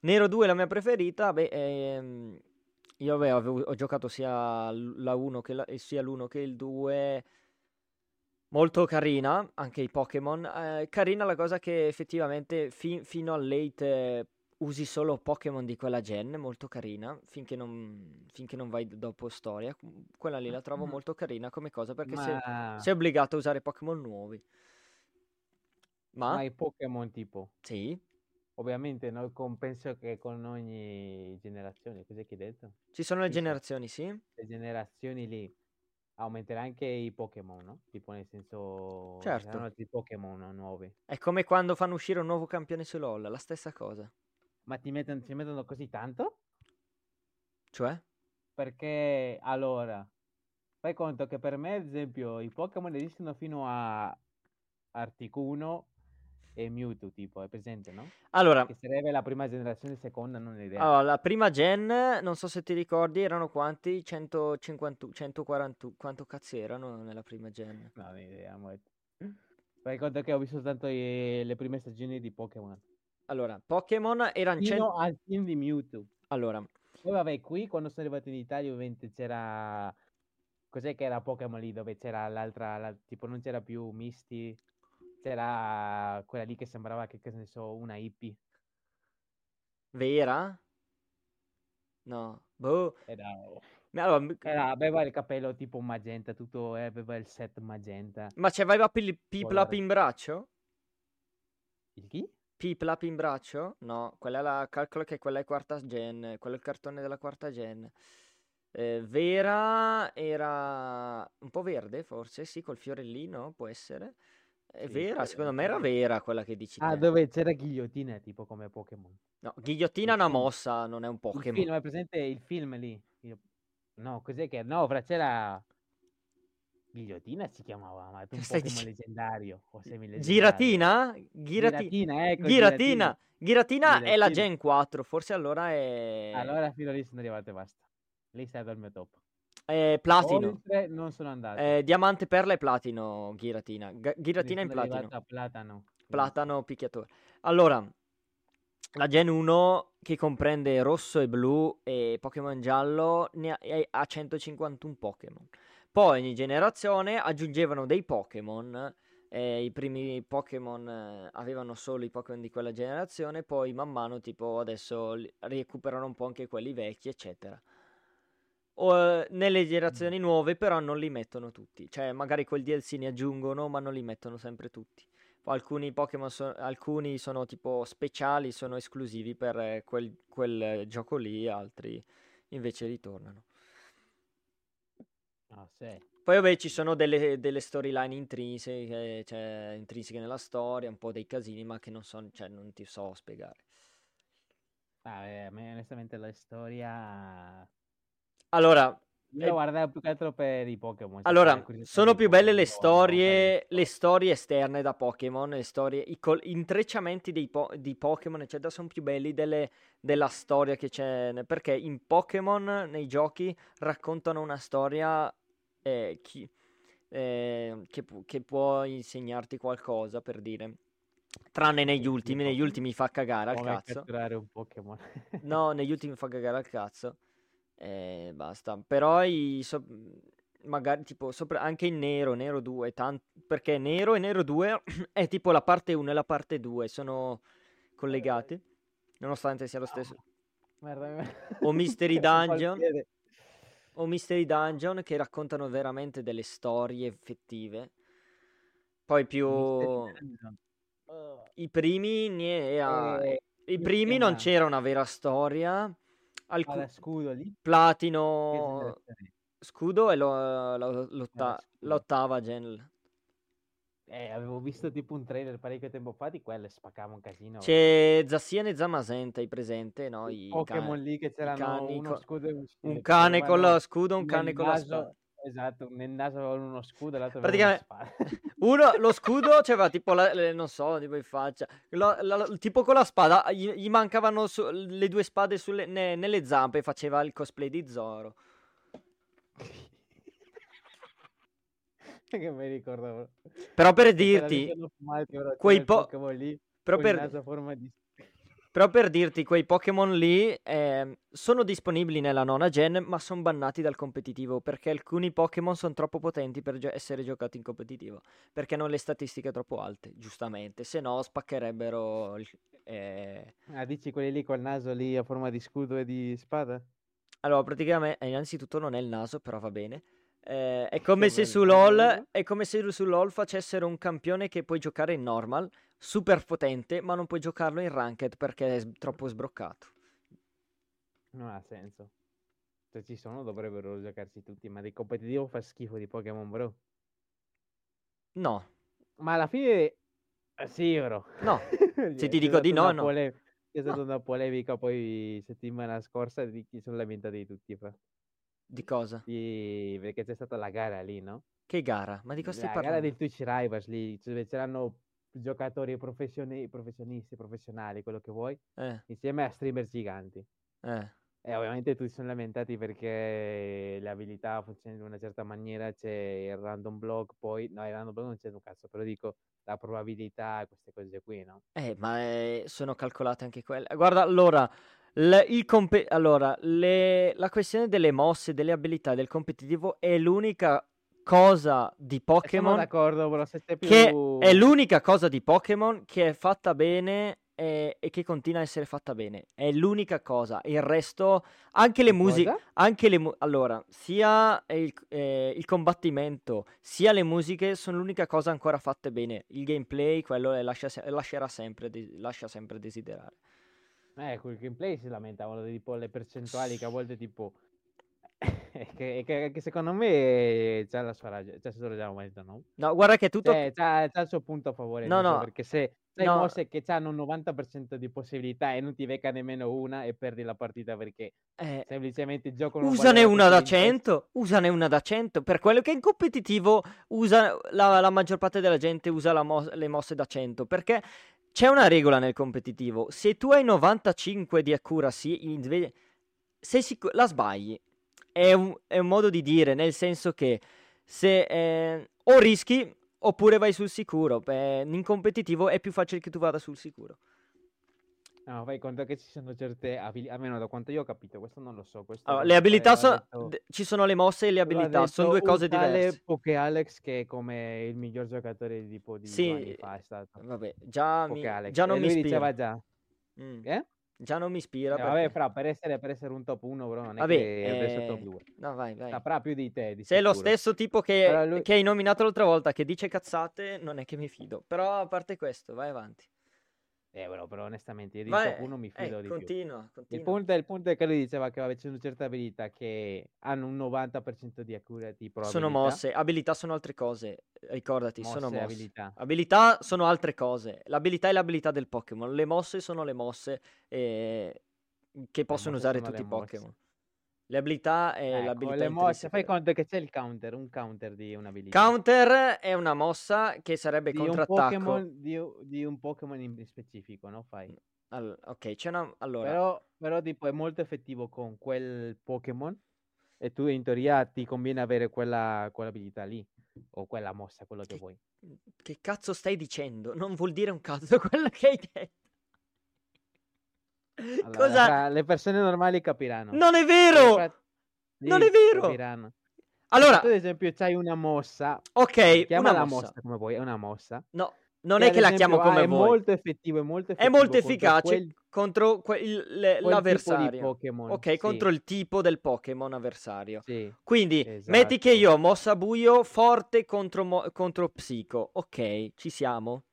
Speaker 1: Nero 2 è la mia preferita, beh, ehm, io vabbè, avevo- ho giocato sia la 1 che la- sia l'1 che il 2. Molto carina, anche i Pokémon. Eh, carina la cosa che effettivamente fi- fino al late eh, usi solo Pokémon di quella gen, molto carina, finché non, finché non vai dopo storia. Quella lì la trovo molto carina come cosa perché sei,
Speaker 2: Ma,
Speaker 1: sei obbligato a usare Pokémon nuovi. Ma?
Speaker 2: ma i Pokémon tipo,
Speaker 1: Sì,
Speaker 2: ovviamente no, con- penso che con ogni generazione, che hai detto?
Speaker 1: ci sono le
Speaker 2: Sì,
Speaker 1: generazioni, sì.
Speaker 2: Le generazioni lì aumenterà anche i Pokémon, no? Tipo nel senso, ci
Speaker 1: Certo.
Speaker 2: saranno altri Pokémon nuovi.
Speaker 1: È come quando fanno uscire un nuovo campione su LoL, la stessa cosa.
Speaker 2: Ma ti mettono, ci mettono così tanto?
Speaker 1: Cioè?
Speaker 2: Perché allora, fai conto che per me, ad esempio, i Pokémon esistono fino a Articuno e Mewtwo, tipo, è presente, no?
Speaker 1: Allora,
Speaker 2: Che sarebbe la prima generazione, seconda, non ho idea.
Speaker 1: allora, la prima gen, non so se ti ricordi, erano quanti? 150, 140, quanto cazzo erano nella prima gen?
Speaker 2: No, non ho idea, mo- Fai conto che ho visto tanto i- le prime stagioni di Pokémon.
Speaker 1: Allora, Pokémon erano 100...
Speaker 2: Fino al film di Mewtwo.
Speaker 1: Allora,
Speaker 2: Poi vabbè, qui quando sono arrivato in Italia ovviamente c'era... Cos'è che era Pokémon lì dove c'era l'altra... la- Tipo non c'era più Misty, c'era quella lì che sembrava che, che ne so, una hippie.
Speaker 1: Vera? No, boh.
Speaker 2: Era...
Speaker 1: Allora,
Speaker 2: era- aveva il capello tipo magenta, tutto, eh, aveva il set magenta.
Speaker 1: ma c'aveva Pil- Piplap in braccio?
Speaker 2: Il chi?
Speaker 1: Piplap in braccio? No, quella è la... calcolo che quella è quarta gen, quello è il cartone della quarta gen. Eh, Vera era un po' verde, forse, sì, col fiorellino, può essere. È
Speaker 2: Sì,
Speaker 1: vera, secondo me era vera quella che dici
Speaker 2: Ah,
Speaker 1: te.
Speaker 2: dove c'era Ghigliottina, tipo come Pokémon.
Speaker 1: No, ghigliottina è
Speaker 2: Il
Speaker 1: una mossa, non è un
Speaker 2: Il
Speaker 1: Pokémon.
Speaker 2: film, è presente il film lì? Io- No, cos'è che... No, fra c'era... Ghigliottina si chiamava, ma è un
Speaker 1: stai
Speaker 2: Pokémon
Speaker 1: dic-
Speaker 2: leggendario o semileggendario.
Speaker 1: Giratina? Girati-
Speaker 2: Giratina, ecco,
Speaker 1: Giratina. Giratina è la
Speaker 2: Giratina.
Speaker 1: Gen 4, forse allora è,
Speaker 2: Allora fino a lì sono arrivato e basta. Lì sei dal mio top.
Speaker 1: È platino.
Speaker 2: Oltre non sono andato.
Speaker 1: È diamante, perla e platino Giratina.
Speaker 2: Lì
Speaker 1: Giratina in platino.
Speaker 2: platano.
Speaker 1: Platano picchiatore. Allora, la Gen 1 che comprende rosso e blu e Pokémon giallo ne ha, ha 151 Pokémon. Poi ogni generazione aggiungevano dei Pokémon. eh, I primi Pokémon eh, avevano solo i Pokémon di quella generazione, poi man mano, tipo adesso recuperano un po' anche quelli vecchi, eccetera. O, eh, nelle generazioni nuove, però, non li mettono tutti. Cioè, magari quel DLC ne aggiungono, ma non li mettono sempre tutti. Alcuni Pokémon so- alcuni sono tipo speciali, sono esclusivi per eh, quel, quel eh, gioco lì, altri invece ritornano.
Speaker 2: Ah, sì.
Speaker 1: Poi vabbè ci sono delle, delle storyline intrinseche, cioè intrinseche nella storia, un po' dei casini, ma che non so, cioè non ti so spiegare.
Speaker 2: Ah, eh, a me onestamente la storia...
Speaker 1: Allora,
Speaker 2: Io
Speaker 1: Eh,
Speaker 2: lo guardavo più che altro per i Pokémon.
Speaker 1: Allora, sono più belle le storie, le storie esterne da Pokémon, le storie, i col- intrecciamenti dei po- di Pokémon, eccetera, sono più belli delle- della storia che c'è, perché in Pokémon, nei giochi, raccontano una storia eh, chi- eh, che, pu- che può insegnarti qualcosa, per dire. Tranne negli ultimi, negli ultimi fa cagare al
Speaker 2: Come
Speaker 1: cazzo.
Speaker 2: catturare un Pokémon.
Speaker 1: No, negli ultimi fa cagare al cazzo. E basta. Però i so- magari tipo sopra- anche in Nero, Nero 2, tan- perché Nero e Nero 2 è tipo la parte 1 e la parte 2, sono collegati, nonostante sia lo stesso.
Speaker 2: Merda,
Speaker 1: O Mystery Dungeon. O Mystery Dungeon che raccontano veramente delle storie effettive. Poi più i primi nie- ah,
Speaker 2: Eh,
Speaker 1: i primi non c'era una vera storia. Alcu-
Speaker 2: Alla scudo lì?
Speaker 1: Platino? Scudo è lo- lo- l'otta-
Speaker 2: Eh, scudo.
Speaker 1: l'ottava gen.
Speaker 2: Eh, avevo visto tipo un trailer parecchio tempo fa di quelle, spaccava un casino.
Speaker 1: C'è Zassien e Zamazenta, hai presente? No?
Speaker 2: I Pokémon
Speaker 1: ca-
Speaker 2: lì che c'erano
Speaker 1: cani
Speaker 2: uno
Speaker 1: co-
Speaker 2: scudo e un
Speaker 1: un cane con lo scudo, un cane con la spada.
Speaker 2: Esatto, nel naso avevano uno scudo e l'altro
Speaker 1: Praticamente
Speaker 2: spada.
Speaker 1: uno, lo scudo c'aveva tipo, la- le- non so, tipo in faccia, la- la- tipo con la spada, gli, gli mancavano su- le due spade sulle- ne- nelle zampe, faceva il cosplay di Zoro.
Speaker 2: che mi ricordo.
Speaker 1: Però per
Speaker 2: C'era
Speaker 1: dirti, quei
Speaker 2: c'era
Speaker 1: po- però per-
Speaker 2: forma di...
Speaker 1: Però per dirti, quei Pokémon lì ehm, sono disponibili nella nona gen, ma sono bannati dal competitivo perché alcuni Pokémon sono troppo potenti per gio- essere giocati in competitivo. Perché hanno le statistiche troppo alte, giustamente. Se no, spaccherebbero. il- eh.
Speaker 2: Ah, dici quelli lì col naso lì a forma di scudo e di spada?
Speaker 1: Allora, praticamente, eh, innanzitutto non è il naso, però va bene. Eh, è come LOL, è come se su LOL facessero un campione che puoi giocare in normal, super potente, ma non puoi giocarlo in ranked perché è s- troppo sbroccato.
Speaker 2: Non ha senso. Se ci sono dovrebbero giocarsi tutti, ma di competitivo fa schifo di Pokémon Bro.
Speaker 1: No,
Speaker 2: Ma alla fine eh, sì, bro.
Speaker 1: No, se ti dico di no, no.
Speaker 2: pole- C'è stata una polemica poi settimana scorsa di chi sono lamentati tutti, fra.
Speaker 1: Di cosa?
Speaker 2: Di- Perché c'è stata la gara lì, no?
Speaker 1: Che gara? Ma di cosa stai
Speaker 2: La gara
Speaker 1: parlando?
Speaker 2: del Twitch Rivals lì, dove c'erano giocatori professioni- professionisti, professionali, quello che vuoi,
Speaker 1: Eh,
Speaker 2: insieme a streamer giganti.
Speaker 1: eh.
Speaker 2: E ovviamente tutti sono lamentati perché le abilità funzionano in una certa maniera, c'è il random block, poi no, il random block non c'è un cazzo, però dico la probabilità, queste cose qui, no?
Speaker 1: Eh, ma eh, sono calcolate anche quelle. Guarda, allora, l- il compe- allora le- la questione delle mosse, delle abilità del competitivo è l'unica cosa di
Speaker 2: E sono
Speaker 1: Pokémon
Speaker 2: c'è
Speaker 1: che
Speaker 2: più...
Speaker 1: è l'unica cosa di Pokémon che è fatta bene e, e che continua a essere fatta bene. È l'unica cosa. Il resto, anche le
Speaker 2: Che
Speaker 1: musiche, anche le mu- allora, sia il, eh, il combattimento, sia le musiche sono l'unica cosa ancora fatte bene. Il gameplay, quello è- lascia se- lascerà sempre, de- lascia sempre desiderare.
Speaker 2: Eh, quel gameplay si lamentavano tipo le percentuali che a volte tipo... che, che- che secondo me c'ha la sua ragione, c'ha il suo ragionamento, no?
Speaker 1: No, guarda che è tutto...
Speaker 2: Cioè, c'ha, c'ha il suo punto a favore,
Speaker 1: No, no,
Speaker 2: perché se sai
Speaker 1: no.
Speaker 2: mosse che hanno un 90% di possibilità e non ti becca nemmeno una e perdi la partita perché
Speaker 1: eh,
Speaker 2: semplicemente giocano
Speaker 1: Usane una da
Speaker 2: così in testa.
Speaker 1: 100, usane una da 100. Per quello che in competitivo usa la, la maggior parte della gente usa mo- le mosse da 100. Perché c'è una regola nel competitivo. Se tu hai 95 di accuracy, in sei la sbagli. È un, è un modo di dire, nel senso che se eh, o rischi oppure vai sul sicuro. Beh, in competitivo è più facile che tu vada sul sicuro.
Speaker 2: No, fai conto che ci sono certe abilità, almeno da quanto io ho capito, questo non lo so, questo
Speaker 1: Allora,
Speaker 2: lo
Speaker 1: le abilità sono.
Speaker 2: detto-
Speaker 1: Ci sono le mosse e le abilità, sono due cose diverse.
Speaker 2: Poke Alex che è come il miglior giocatore di tipo di due anni
Speaker 1: Sì,
Speaker 2: fa è stato.
Speaker 1: vabbè, già, mi, già non
Speaker 2: e
Speaker 1: mi ispira.
Speaker 2: diceva già,
Speaker 1: Mm,
Speaker 2: eh?
Speaker 1: Già non mi ispira
Speaker 2: Eh, vabbè, fra, per essere, per essere un top 1, però non è
Speaker 1: Vabbè,
Speaker 2: che adesso è top
Speaker 1: eh,
Speaker 2: 2.
Speaker 1: No, vai, vai.
Speaker 2: Saprà più di te, di
Speaker 1: Se è lo
Speaker 2: sicuro.
Speaker 1: stesso tipo che,
Speaker 2: lui-
Speaker 1: che hai nominato l'altra volta che dice cazzate, non è che mi fido. Però a parte questo, vai avanti.
Speaker 2: Eh, però, però onestamente io di
Speaker 1: Vai,
Speaker 2: 1 mi
Speaker 1: eh,
Speaker 2: fido di più.
Speaker 1: continua,
Speaker 2: Il
Speaker 1: continua.
Speaker 2: punto, il punto è che lui diceva che vabbè, c'è una certa abilità che hanno un 90% di accuracy
Speaker 1: Sono mosse, abilità sono altre cose, ricordati, sono
Speaker 2: Mosse e
Speaker 1: mosse.
Speaker 2: abilità.
Speaker 1: Abilità sono altre cose. L'abilità è l'abilità del Pokémon. Le mosse sono le mosse eh, che possono
Speaker 2: mosse
Speaker 1: usare
Speaker 2: sono
Speaker 1: tutti i. Pokémon. Le abilità è
Speaker 2: Ecco,
Speaker 1: l'abilità
Speaker 2: le mosse, fai conto che c'è il counter, un counter di un'abilità.
Speaker 1: Counter è una mossa che sarebbe
Speaker 2: di un
Speaker 1: contrattacco.
Speaker 2: Pokémon, di, u- di un Pokémon in specifico, no? Fai.
Speaker 1: All- ok, c'è una... Allora,
Speaker 2: Però, però tipo è molto effettivo con quel Pokémon e tu in teoria ti conviene avere quella, quell'abilità lì o quella mossa, quello che
Speaker 1: Che-
Speaker 2: vuoi.
Speaker 1: che cazzo stai dicendo? Non vuol dire un cazzo quello che hai detto.
Speaker 2: Allora,
Speaker 1: Cosa?
Speaker 2: le persone normali capiranno.
Speaker 1: Non è vero!
Speaker 2: fra-
Speaker 1: Non è vero!
Speaker 2: capiranno.
Speaker 1: Allora,
Speaker 2: tu ad esempio c'hai una mossa,
Speaker 1: ok,
Speaker 2: chiama
Speaker 1: una
Speaker 2: la
Speaker 1: mossa.
Speaker 2: mossa come vuoi, è una mossa.
Speaker 1: No, non
Speaker 2: che
Speaker 1: è che la
Speaker 2: esempio,
Speaker 1: chiamo
Speaker 2: ah,
Speaker 1: come
Speaker 2: è
Speaker 1: vuoi.
Speaker 2: molto effettivo, è molto
Speaker 1: È
Speaker 2: effettivo
Speaker 1: molto
Speaker 2: contro
Speaker 1: efficace
Speaker 2: quel-
Speaker 1: contro que- il- le-
Speaker 2: quel
Speaker 1: l'avversario.
Speaker 2: Pokémon,
Speaker 1: Ok,
Speaker 2: sì.
Speaker 1: contro il tipo del Pokémon avversario.
Speaker 2: Sì,
Speaker 1: Quindi, metti che
Speaker 2: esatto.
Speaker 1: io ho mossa buio forte contro, mo- contro psico. Ok, ci siamo?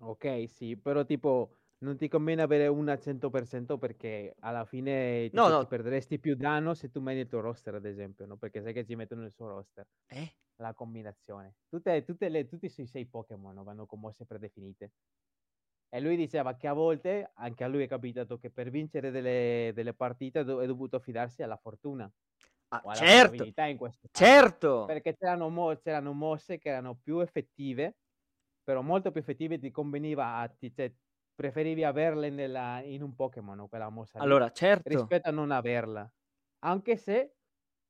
Speaker 2: ok, sì, però tipo non ti conviene avere una 100% perché alla fine
Speaker 1: No, no.
Speaker 2: ti perderesti più danno se tu metti il tuo roster, ad esempio, no? Perché sai che ci mettono il suo roster,
Speaker 1: Eh?
Speaker 2: la combinazione. Tutte, tutte le, tutti i suoi sei Pokémon no? vanno con mosse predefinite. E lui diceva che a volte, anche a lui è capitato che per vincere delle, delle partite do- è dovuto fidarsi alla fortuna
Speaker 1: Ah,
Speaker 2: alla
Speaker 1: certo,
Speaker 2: caso.
Speaker 1: certo.
Speaker 2: Perché c'erano, mo- c'erano mosse che erano più effettive, però molto più effettive ti conveniva a ti, cioè, preferivi averle nella- in un Pokémon, no, quella mossa
Speaker 1: Allora, certo.
Speaker 2: rispetto a non averla. Anche se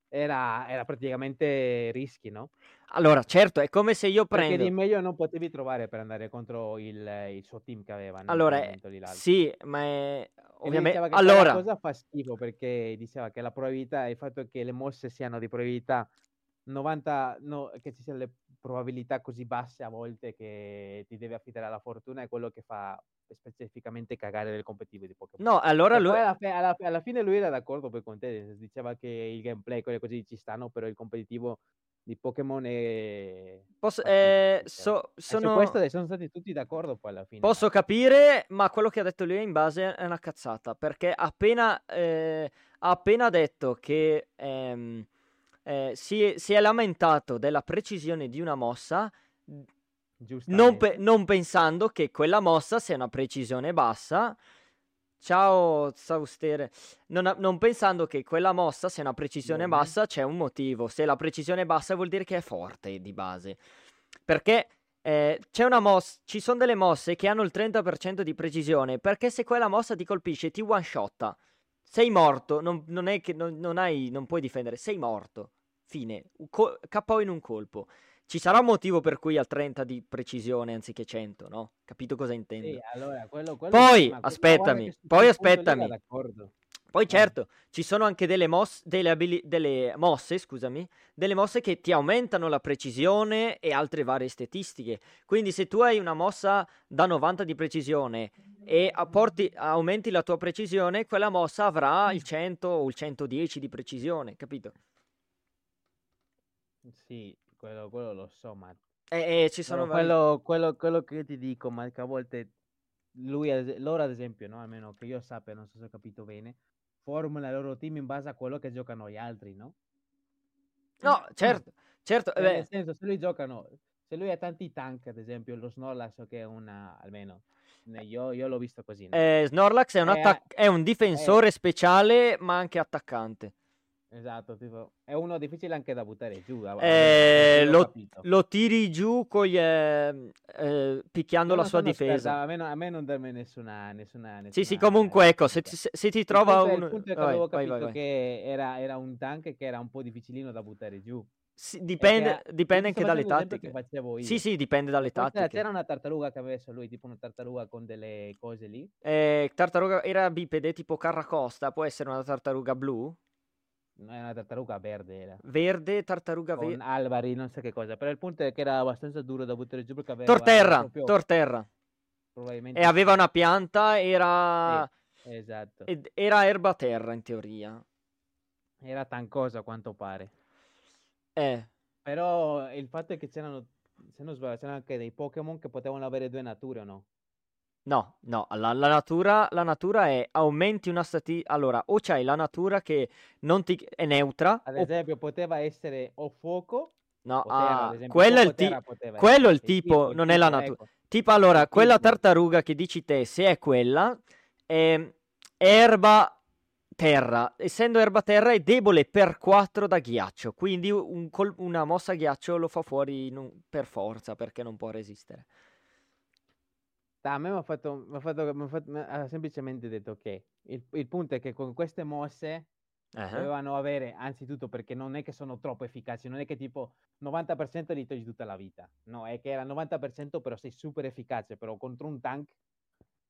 Speaker 2: era, era praticamente rischi, no?
Speaker 1: Allora, certo, è come se io
Speaker 2: Perché
Speaker 1: prendo...
Speaker 2: di meglio non potevi trovare per andare contro il, il suo team che aveva nel
Speaker 1: Allora, sì, ma è... Ovviamente... Allora,
Speaker 2: cosa fa schifo perché diceva che la probabilità, il fatto che le mosse siano di probabilità 90, no, che ci siano le probabilità così basse a volte che ti devi affidare alla fortuna è quello che fa specificamente cagare del competitivo di Pokémon.
Speaker 1: no, allora lui...
Speaker 2: alla, fe- alla- alla fine lui era d'accordo poi con te, diceva che il gameplay, quelle cose ci stanno, però il competitivo di Pokémon è...
Speaker 1: Posso,
Speaker 2: fa schifo,
Speaker 1: eh, so-
Speaker 2: E su
Speaker 1: sono...
Speaker 2: questo sono stati tutti d'accordo poi alla fine.
Speaker 1: Posso capire, ma quello che ha detto lui in base è una cazzata, perché appena, eh, ha appena detto che ehm, eh, si, si è lamentato della precisione di una mossa, non, pe- non pensando che quella mossa sia una precisione bassa. Ciao Saustere, non, non pensando che quella mossa sia una precisione
Speaker 2: Bene.
Speaker 1: bassa, c'è un motivo. Se la precisione è bassa vuol dire che è forte di base. Perché eh, c'è una mossa, ci sono delle mosse che hanno il 30% di precisione, perché se quella mossa ti colpisce ti one shotta. Sei morto, non, non è che non, non, hai, non puoi difendere, sei morto. Fine, Co- KO in un colpo. Ci sarà un motivo per cui ha 30 di precisione anziché 100, no? Capito cosa intendo?
Speaker 2: Sì, allora, quello, quello
Speaker 1: poi, aspettami, poi aspettami. Poi eh. certo, ci sono anche delle, mosse, delle, abili- delle mosse, scusami, delle mosse che ti aumentano la precisione e altre varie statistiche. Quindi se tu hai una mossa da 90 di precisione e porti, aumenti la tua precisione, quella mossa avrà il 100 o il 110 di precisione, capito?
Speaker 2: Sì, quello, quello lo so, ma...
Speaker 1: E, e ci sono
Speaker 2: no, quello, quello, quello, che io ti dico, ma che a volte lui, loro ad esempio, no? almeno che io sappia, non so se ho capito bene, formula il loro team in base a quello che giocano gli altri, no?
Speaker 1: No, certo, certo.
Speaker 2: Cioè, nel senso, se lui giocano, se lui ha tanti tank, ad esempio, lo Snorlax che è una, almeno, io, io l'ho visto così. No?
Speaker 1: Eh, Snorlax è un, attac- è un difensore è... speciale, ma anche attaccante.
Speaker 2: Esatto, tipo, è uno difficile anche da buttare giù.
Speaker 1: Eh, lo, lo, tiri giù con gli, eh, eh, picchiando la sua difesa.
Speaker 2: a, me, a, me, non darmi nessuna, nessuna, nessuna
Speaker 1: Sì, sì, comunque ecco, se ti, se ti trova
Speaker 2: il
Speaker 1: un...
Speaker 2: Il punto è che vai, avevo capito vai, vai, che era, era, un tank che era un po' difficilino da buttare giù.
Speaker 1: Sì, dipende, che, dipende anche dalle tattiche. Sì, sì, dipende dalle tattiche.
Speaker 2: C'era una tartaruga che aveva lui, tipo una tartaruga con delle cose lì.
Speaker 1: Eh, tartaruga era bipede tipo Carracosta, può essere una tartaruga blu?
Speaker 2: No, è una tartaruga verde era.
Speaker 1: Verde, tartaruga
Speaker 2: verde.
Speaker 1: Con
Speaker 2: albari, non so che cosa. Però il punto è che era abbastanza duro da buttare giù perché
Speaker 1: aveva... Torterra, proprio... torterra. Probabilmente... E aveva una pianta, era...
Speaker 2: Sì, esatto.
Speaker 1: Ed era erba terra in teoria.
Speaker 2: Era tancosa a quanto pare.
Speaker 1: Eh.
Speaker 2: Però il fatto è che c'erano, se non sbaglio, c'erano anche dei Pokémon che potevano avere due nature o no?
Speaker 1: No, no, la, la natura, la natura è aumenti una statistica. Allora, o c'hai la natura che non ti è neutra.
Speaker 2: Ad
Speaker 1: o...
Speaker 2: esempio, poteva essere o fuoco.
Speaker 1: No, ah, quello, è il, ti... quello è il tipo, il non tipo, è la natura. Ecco. Tipo, allora, il quella tipo. tartaruga che dici te, se è quella, è erba terra. Essendo erba terra è debole per 4 da ghiaccio. Quindi un col... una mossa ghiaccio lo fa fuori un... per forza perché non può resistere.
Speaker 2: A me mi ha fatto, m'ha fatto, m'ha fatto ha semplicemente detto che il, il punto è che con queste mosse uh-huh. dovevano avere, anzitutto perché non è che sono troppo efficaci, non è che tipo 90% li togli tutta la vita, no, è che era 90% però sei super efficace, però contro un tank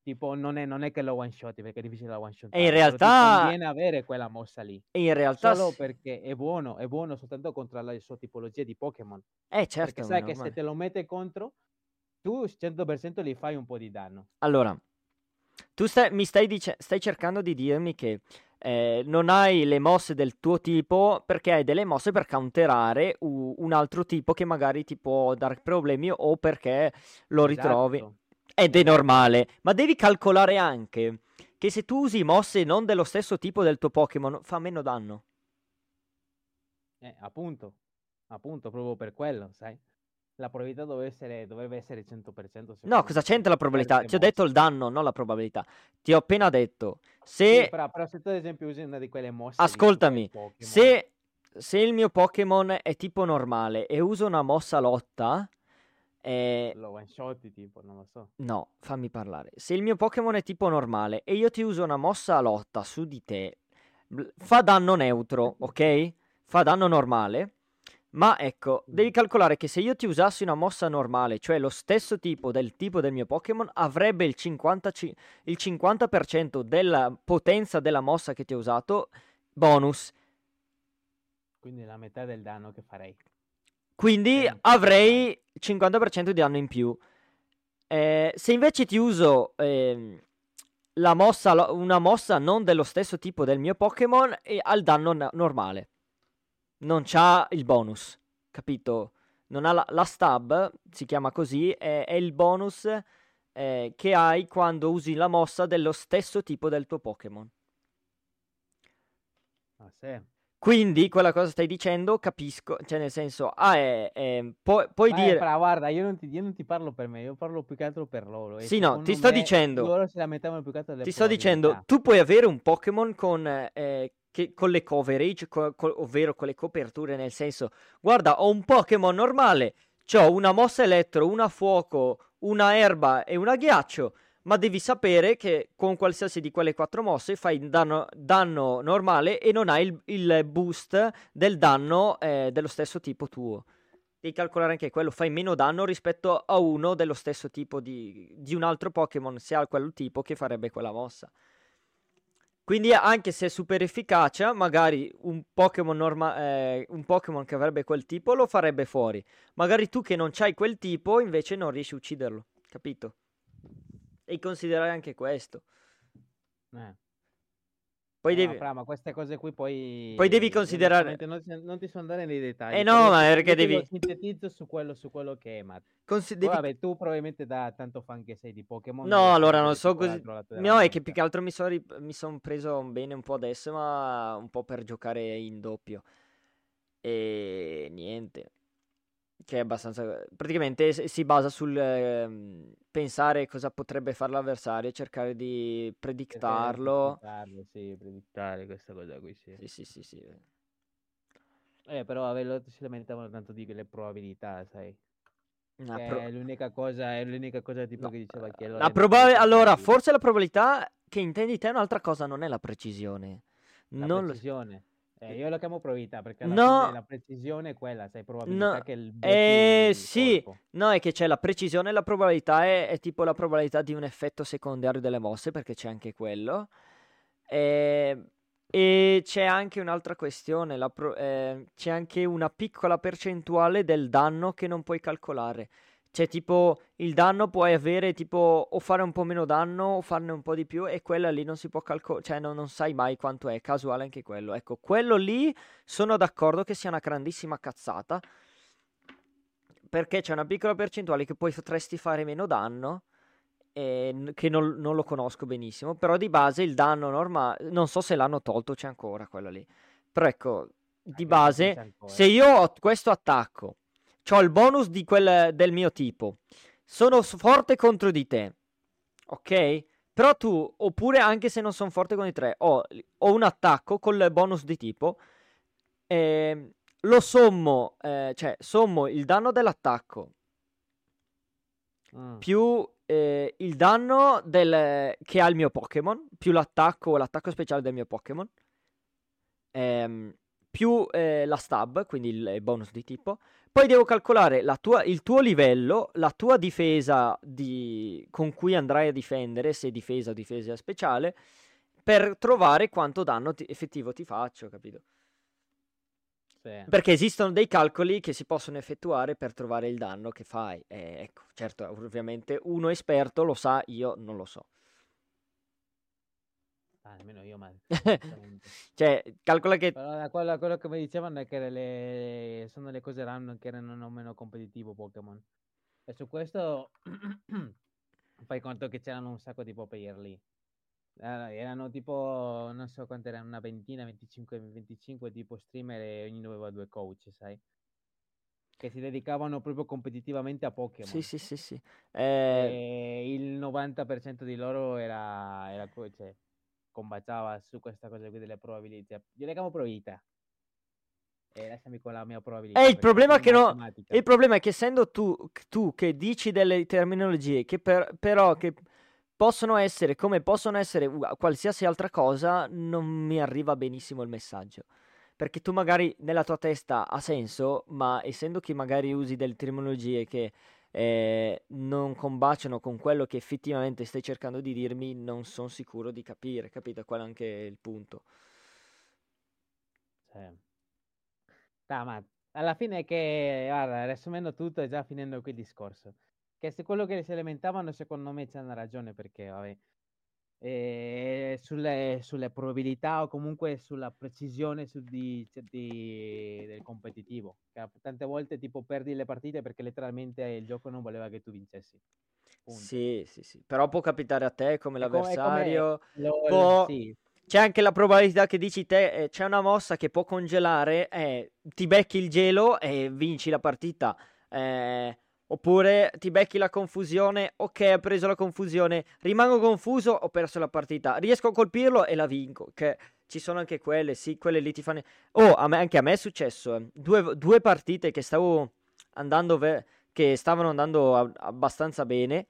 Speaker 2: tipo non è, non è che lo one shot perché è difficile la one shot.
Speaker 1: E in realtà
Speaker 2: viene avere quella mossa lì.
Speaker 1: E in realtà
Speaker 2: solo perché è buono è buono soltanto contro la sua tipologia di Pokémon.
Speaker 1: Eh certo
Speaker 2: perché sai che se te lo mette contro tu 100% gli fai un po' di danno.
Speaker 1: Allora, tu stai, mi stai, dice- stai cercando di dirmi che eh, non hai le mosse del tuo tipo perché hai delle mosse per counterare u- un altro tipo che magari ti può dare problemi o perché lo ritrovi.
Speaker 2: Esatto.
Speaker 1: Ed è normale, ma devi calcolare anche che se tu usi mosse non dello stesso tipo del tuo Pokémon fa meno danno.
Speaker 2: Eh, appunto, appunto, proprio per quello, sai? La probabilità dovrebbe essere, dovrebbe essere 100%.
Speaker 1: No, cosa c'entra la probabilità? Ti ho detto il danno, non la probabilità. Ti ho appena detto, se...
Speaker 2: Sì, però, però, se tu ad esempio usi una di quelle mosse...
Speaker 1: Ascoltami, se, se, il mio Pokémon è tipo normale e uso una mossa lotta...
Speaker 2: Eh... Lo one shot tipo, non lo so.
Speaker 1: No, fammi parlare. Se il mio Pokémon è tipo normale e io ti uso una mossa lotta su di te, fa danno neutro, ok? Fa danno normale ma ecco, devi calcolare che se io ti usassi una mossa normale, cioè lo stesso tipo del tipo del mio Pokémon, avrebbe il, 50, il 50% della potenza della mossa che ti ho usato bonus.
Speaker 2: Quindi la metà del danno che farei.
Speaker 1: Quindi avrei il 50% di danno in più. Eh, se invece ti uso eh, la mossa, una mossa non dello stesso tipo del mio Pokémon, eh, il danno na- normale non c'ha il bonus, capito? Non ha la, la stab, si chiama così, è, è il bonus eh, che hai quando usi la mossa dello stesso tipo del tuo Pokémon.
Speaker 2: Ah, sì.
Speaker 1: Quindi quella cosa stai dicendo, capisco, cioè nel senso, ah, è, è, pu- puoi dire...
Speaker 2: Fra, guarda, io non, ti, io non, ti, parlo per me, io parlo più che altro per loro.
Speaker 1: Sì, no, ti sto dicendo...
Speaker 2: Loro se la mettevano più che altro
Speaker 1: Ti sto dicendo, tu puoi avere un Pokémon con eh, che, con le coverage, co, co, ovvero con le coperture, nel senso, guarda, ho un Pokémon normale, ho una mossa elettro, una fuoco, una erba e una ghiaccio, ma devi sapere che con qualsiasi di quelle quattro mosse fai danno, danno normale e non hai il, il boost del danno eh, dello stesso tipo tuo. Devi calcolare anche quello, fai meno danno rispetto a uno dello stesso tipo di, di un altro Pokémon, se ha quel tipo che farebbe quella mossa. Quindi anche se è super efficace, magari un Pokémon, norma- eh, un Pokémon che avrebbe quel tipo lo farebbe fuori. Magari tu che non c'hai quel tipo invece non riesci a ucciderlo, capito? E considerare anche questo.
Speaker 2: Eh.
Speaker 1: Poi
Speaker 2: No,
Speaker 1: devi...
Speaker 2: fra, ma queste cose qui poi...
Speaker 1: Poi devi considerare-
Speaker 2: Non, ti- non ti so andare nei dettagli.
Speaker 1: Eh no, ma perché devi-
Speaker 2: sintetizzo su quello, su quello che è, ma...
Speaker 1: consi- devi-
Speaker 2: vabbè, tu probabilmente da tanto fan che sei di Pokémon...
Speaker 1: No, allora non so così. No, è che più che altro mi sono son preso bene un po' adesso, ma un po' per giocare in doppio. E niente. Che è abbastanza. Praticamente si basa sul ehm, pensare cosa potrebbe fare l'avversario e cercare di predictarlo.
Speaker 2: predittarlo, Sì, predittare questa cosa qui, sì.
Speaker 1: Sì, sì, sì, sì.
Speaker 2: Eh, però si lamentavano tanto di quelle probabilità, sai.
Speaker 1: Una
Speaker 2: Che
Speaker 1: pro-
Speaker 2: è l'unica cosa, è l'unica cosa tipo
Speaker 1: no,
Speaker 2: che diceva che
Speaker 1: la
Speaker 2: allora
Speaker 1: proba- allora,
Speaker 2: forse
Speaker 1: la probabilità che intendi te è un'altra cosa, non è la precisione.
Speaker 2: La
Speaker 1: Non lo-
Speaker 2: precisione. Eh, io lo chiamo probabilità perché
Speaker 1: No.
Speaker 2: la precisione è quella, sai, probabilità
Speaker 1: No,
Speaker 2: che il
Speaker 1: eh, sì,
Speaker 2: colpo.
Speaker 1: no, è che c'è la precisione e la probabilità è, è tipo la probabilità di un effetto secondario delle mosse, perché c'è anche quello. E, e c'è anche un'altra questione, pro- eh, c'è anche una piccola percentuale del danno che non puoi calcolare. C'è tipo il danno puoi avere tipo o fare un po' meno danno o farne un po' di più e quella lì non si può calcolare, cioè non, non sai mai quanto è, casuale anche quello. Ecco, quello lì sono d'accordo che sia una grandissima cazzata perché c'è una piccola percentuale che poi potresti fare meno danno e n- che non, non lo conosco benissimo, però di base il danno normale, non so se l'hanno tolto, c'è ancora quello lì. Però ecco, di
Speaker 2: c'è
Speaker 1: base, se io ho questo attacco, ho il bonus di quel, del mio tipo, sono forte contro di te, ok? Però tu, oppure anche se non sono forte con i tre, ho, ho un attacco col bonus di tipo, ehm, lo sommo, eh, cioè sommo il danno dell'attacco
Speaker 2: Mm.
Speaker 1: più eh, il danno del, che ha il mio Pokémon, più l'attacco l'attacco speciale del mio Pokémon, ehm, più eh, la stab, quindi il bonus di tipo. Poi devo calcolare la tua- il tuo livello, la tua difesa di- con cui andrai a difendere, se difesa o difesa speciale, per trovare quanto danno ti- effettivo ti faccio, capito?
Speaker 2: Sì.
Speaker 1: Perché esistono dei calcoli che si possono effettuare per trovare il danno che fai. E ecco, certo, ovviamente uno esperto lo sa, io non lo so.
Speaker 2: Ah, nemmeno io, ma.
Speaker 1: Cioè, calcola che...
Speaker 2: Però da quello, quello che mi dicevano è che le, sono le cose random che erano meno competitivo Pokémon. E su questo fai conto che c'erano un sacco di player lì. Era- Erano tipo, non so quante erano, una ventina, 25, 25 tipo streamer e ognuno aveva due coach, sai? Che si dedicavano proprio competitivamente a Pokémon.
Speaker 1: Sì, sì, sì, sì. Eh,
Speaker 2: E il 90% di loro era, era co- cioè, combaciava su questa cosa qui delle probabilità. Io le chiamo probabilità. E lasciami con la mia probabilità.
Speaker 1: Eh, il problema
Speaker 2: è
Speaker 1: che no- il problema è che essendo tu, tu che dici delle terminologie che per- però che possono essere come possono essere qualsiasi altra cosa, non mi arriva benissimo il messaggio. Perché tu magari nella tua testa ha senso, ma essendo che magari usi delle terminologie che eh, non combaciano con quello che effettivamente stai cercando di dirmi, non sono sicuro di capire, capito? Quello è anche il punto.
Speaker 2: Sì. Dai, ma alla fine che, guarda, riassumendo tutto e già finendo qui il discorso, che se quello che si lamentavano secondo me c'è una ragione perché, vabbè, eh, sulle, sulle probabilità o comunque sulla precisione su di, cioè, di- del competitivo, che tante volte tipo perdi le partite perché letteralmente il gioco non voleva che tu vincessi. Punto.
Speaker 1: Sì, sì, sì. Però può capitare a te come
Speaker 2: È è come
Speaker 1: l'avversario.
Speaker 2: LOL,
Speaker 1: può-
Speaker 2: sì,
Speaker 1: C'è anche la probabilità che dici te, eh, c'è una mossa che può congelare, eh, ti becchi il gelo e vinci la partita. Eh, oppure ti becchi la confusione, ok, ho preso la confusione, rimango confuso, ho perso la partita. Riesco a colpirlo e la vinco. Che ci sono anche quelle, sì, quelle lì ti fanno... Oh, a me- anche a me è successo. eh. Due, due partite che stavo andando... ve- che stavano andando a- abbastanza bene.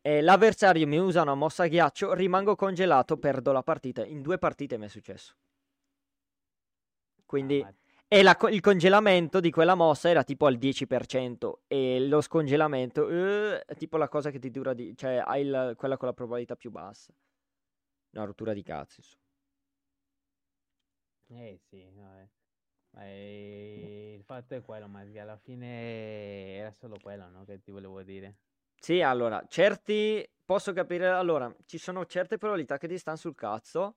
Speaker 1: E l'avversario mi usa una mossa a ghiaccio, rimango congelato, perdo la partita. In due partite mi è successo. Quindi,
Speaker 2: Ah,
Speaker 1: e la il congelamento di quella mossa era tipo al 10% e lo scongelamento eh, è tipo la cosa che ti dura di... cioè hai il- quella con la probabilità più bassa. Una rottura di cazzo, insomma.
Speaker 2: Eh sì, no, eh. Ma eh, il fatto è quello, ma alla fine era solo quello, no? Che ti volevo dire.
Speaker 1: Sì, allora, certi posso capire, allora, ci sono certe probabilità che ti stanno sul cazzo,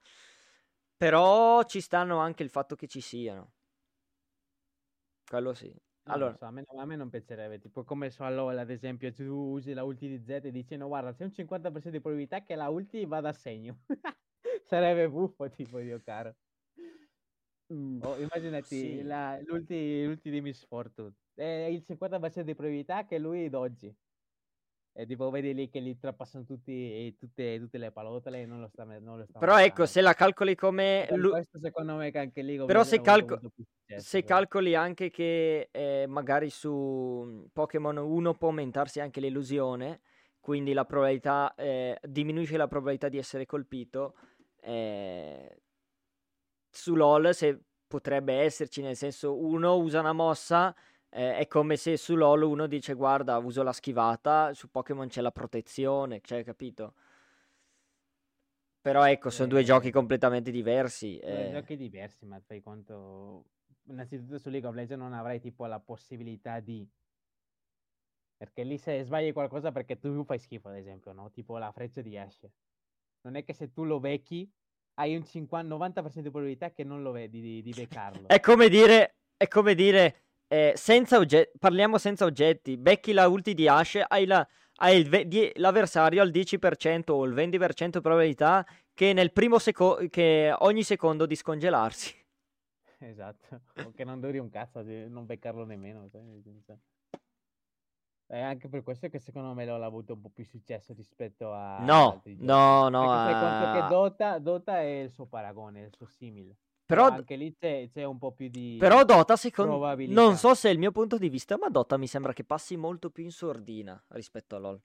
Speaker 1: però ci stanno anche il fatto che ci siano. Quello sì. Allora,
Speaker 2: so, a me, a me non piacerebbe, tipo come su LoL ad esempio, tu usi la ulti di Z e dici no guarda c'è un 50% di probabilità che la ulti vada a segno. Sarebbe buffo tipo Dio caro.
Speaker 1: mm,
Speaker 2: O immaginati
Speaker 1: sì.
Speaker 2: la- l'ulti, l'ulti di Miss Fortune, è il 50% di probabilità che lui doggi. E tipo vedi lì che li trapassano tutti, e tutte, tutte le palottole e non lo sta, non lo sta
Speaker 1: Però ecco,
Speaker 2: marcando.
Speaker 1: se la calcoli come... lu-
Speaker 2: questo secondo me che anche of
Speaker 1: Però se, calco-
Speaker 2: successo.
Speaker 1: se
Speaker 2: però.
Speaker 1: calcoli anche che eh, magari su Pokémon 1 può aumentarsi anche l'illusione, quindi la probabilità, eh, diminuisce la probabilità di essere colpito, eh, su LoL se potrebbe esserci, nel senso uno usa una mossa, eh, è come se su LoL uno dice guarda uso la schivata, su Pokémon c'è la protezione, cioè capito? Però ecco, sono due giochi
Speaker 2: Eh,
Speaker 1: completamente diversi.
Speaker 2: Due
Speaker 1: eh.
Speaker 2: giochi diversi, ma fai conto. Innanzitutto su League of Legends non avrai tipo la possibilità di. Perché lì se sbagli qualcosa perché tu fai schifo, ad esempio, no? Tipo la freccia di Ash. Non è che se tu lo becchi hai un 50, 90% di probabilità che non lo vedi di, di beccarlo.
Speaker 1: È come dire, è come dire eh, senza oggetti, parliamo senza oggetti, becchi la ulti di Ashe, hai, la, hai il ve- die- l'avversario al 10% o il 20% probabilità che nel primo secondo, che ogni secondo di scongelarsi.
Speaker 2: Esatto. O che non duri un cazzo, di non beccarlo nemmeno. senso. È anche per questo che secondo me l'ho avuto un po' più successo rispetto a
Speaker 1: No, no, no.
Speaker 2: Perché conto che
Speaker 1: eh,
Speaker 2: Dota, Dota è il suo paragone, il suo simile.
Speaker 1: Però,
Speaker 2: anche lì c'è, c'è un po' più di
Speaker 1: però Dota, secondo non
Speaker 2: probabilità.
Speaker 1: so se è il mio punto di vista, ma Dota mi sembra che passi molto più in sordina rispetto a LoL.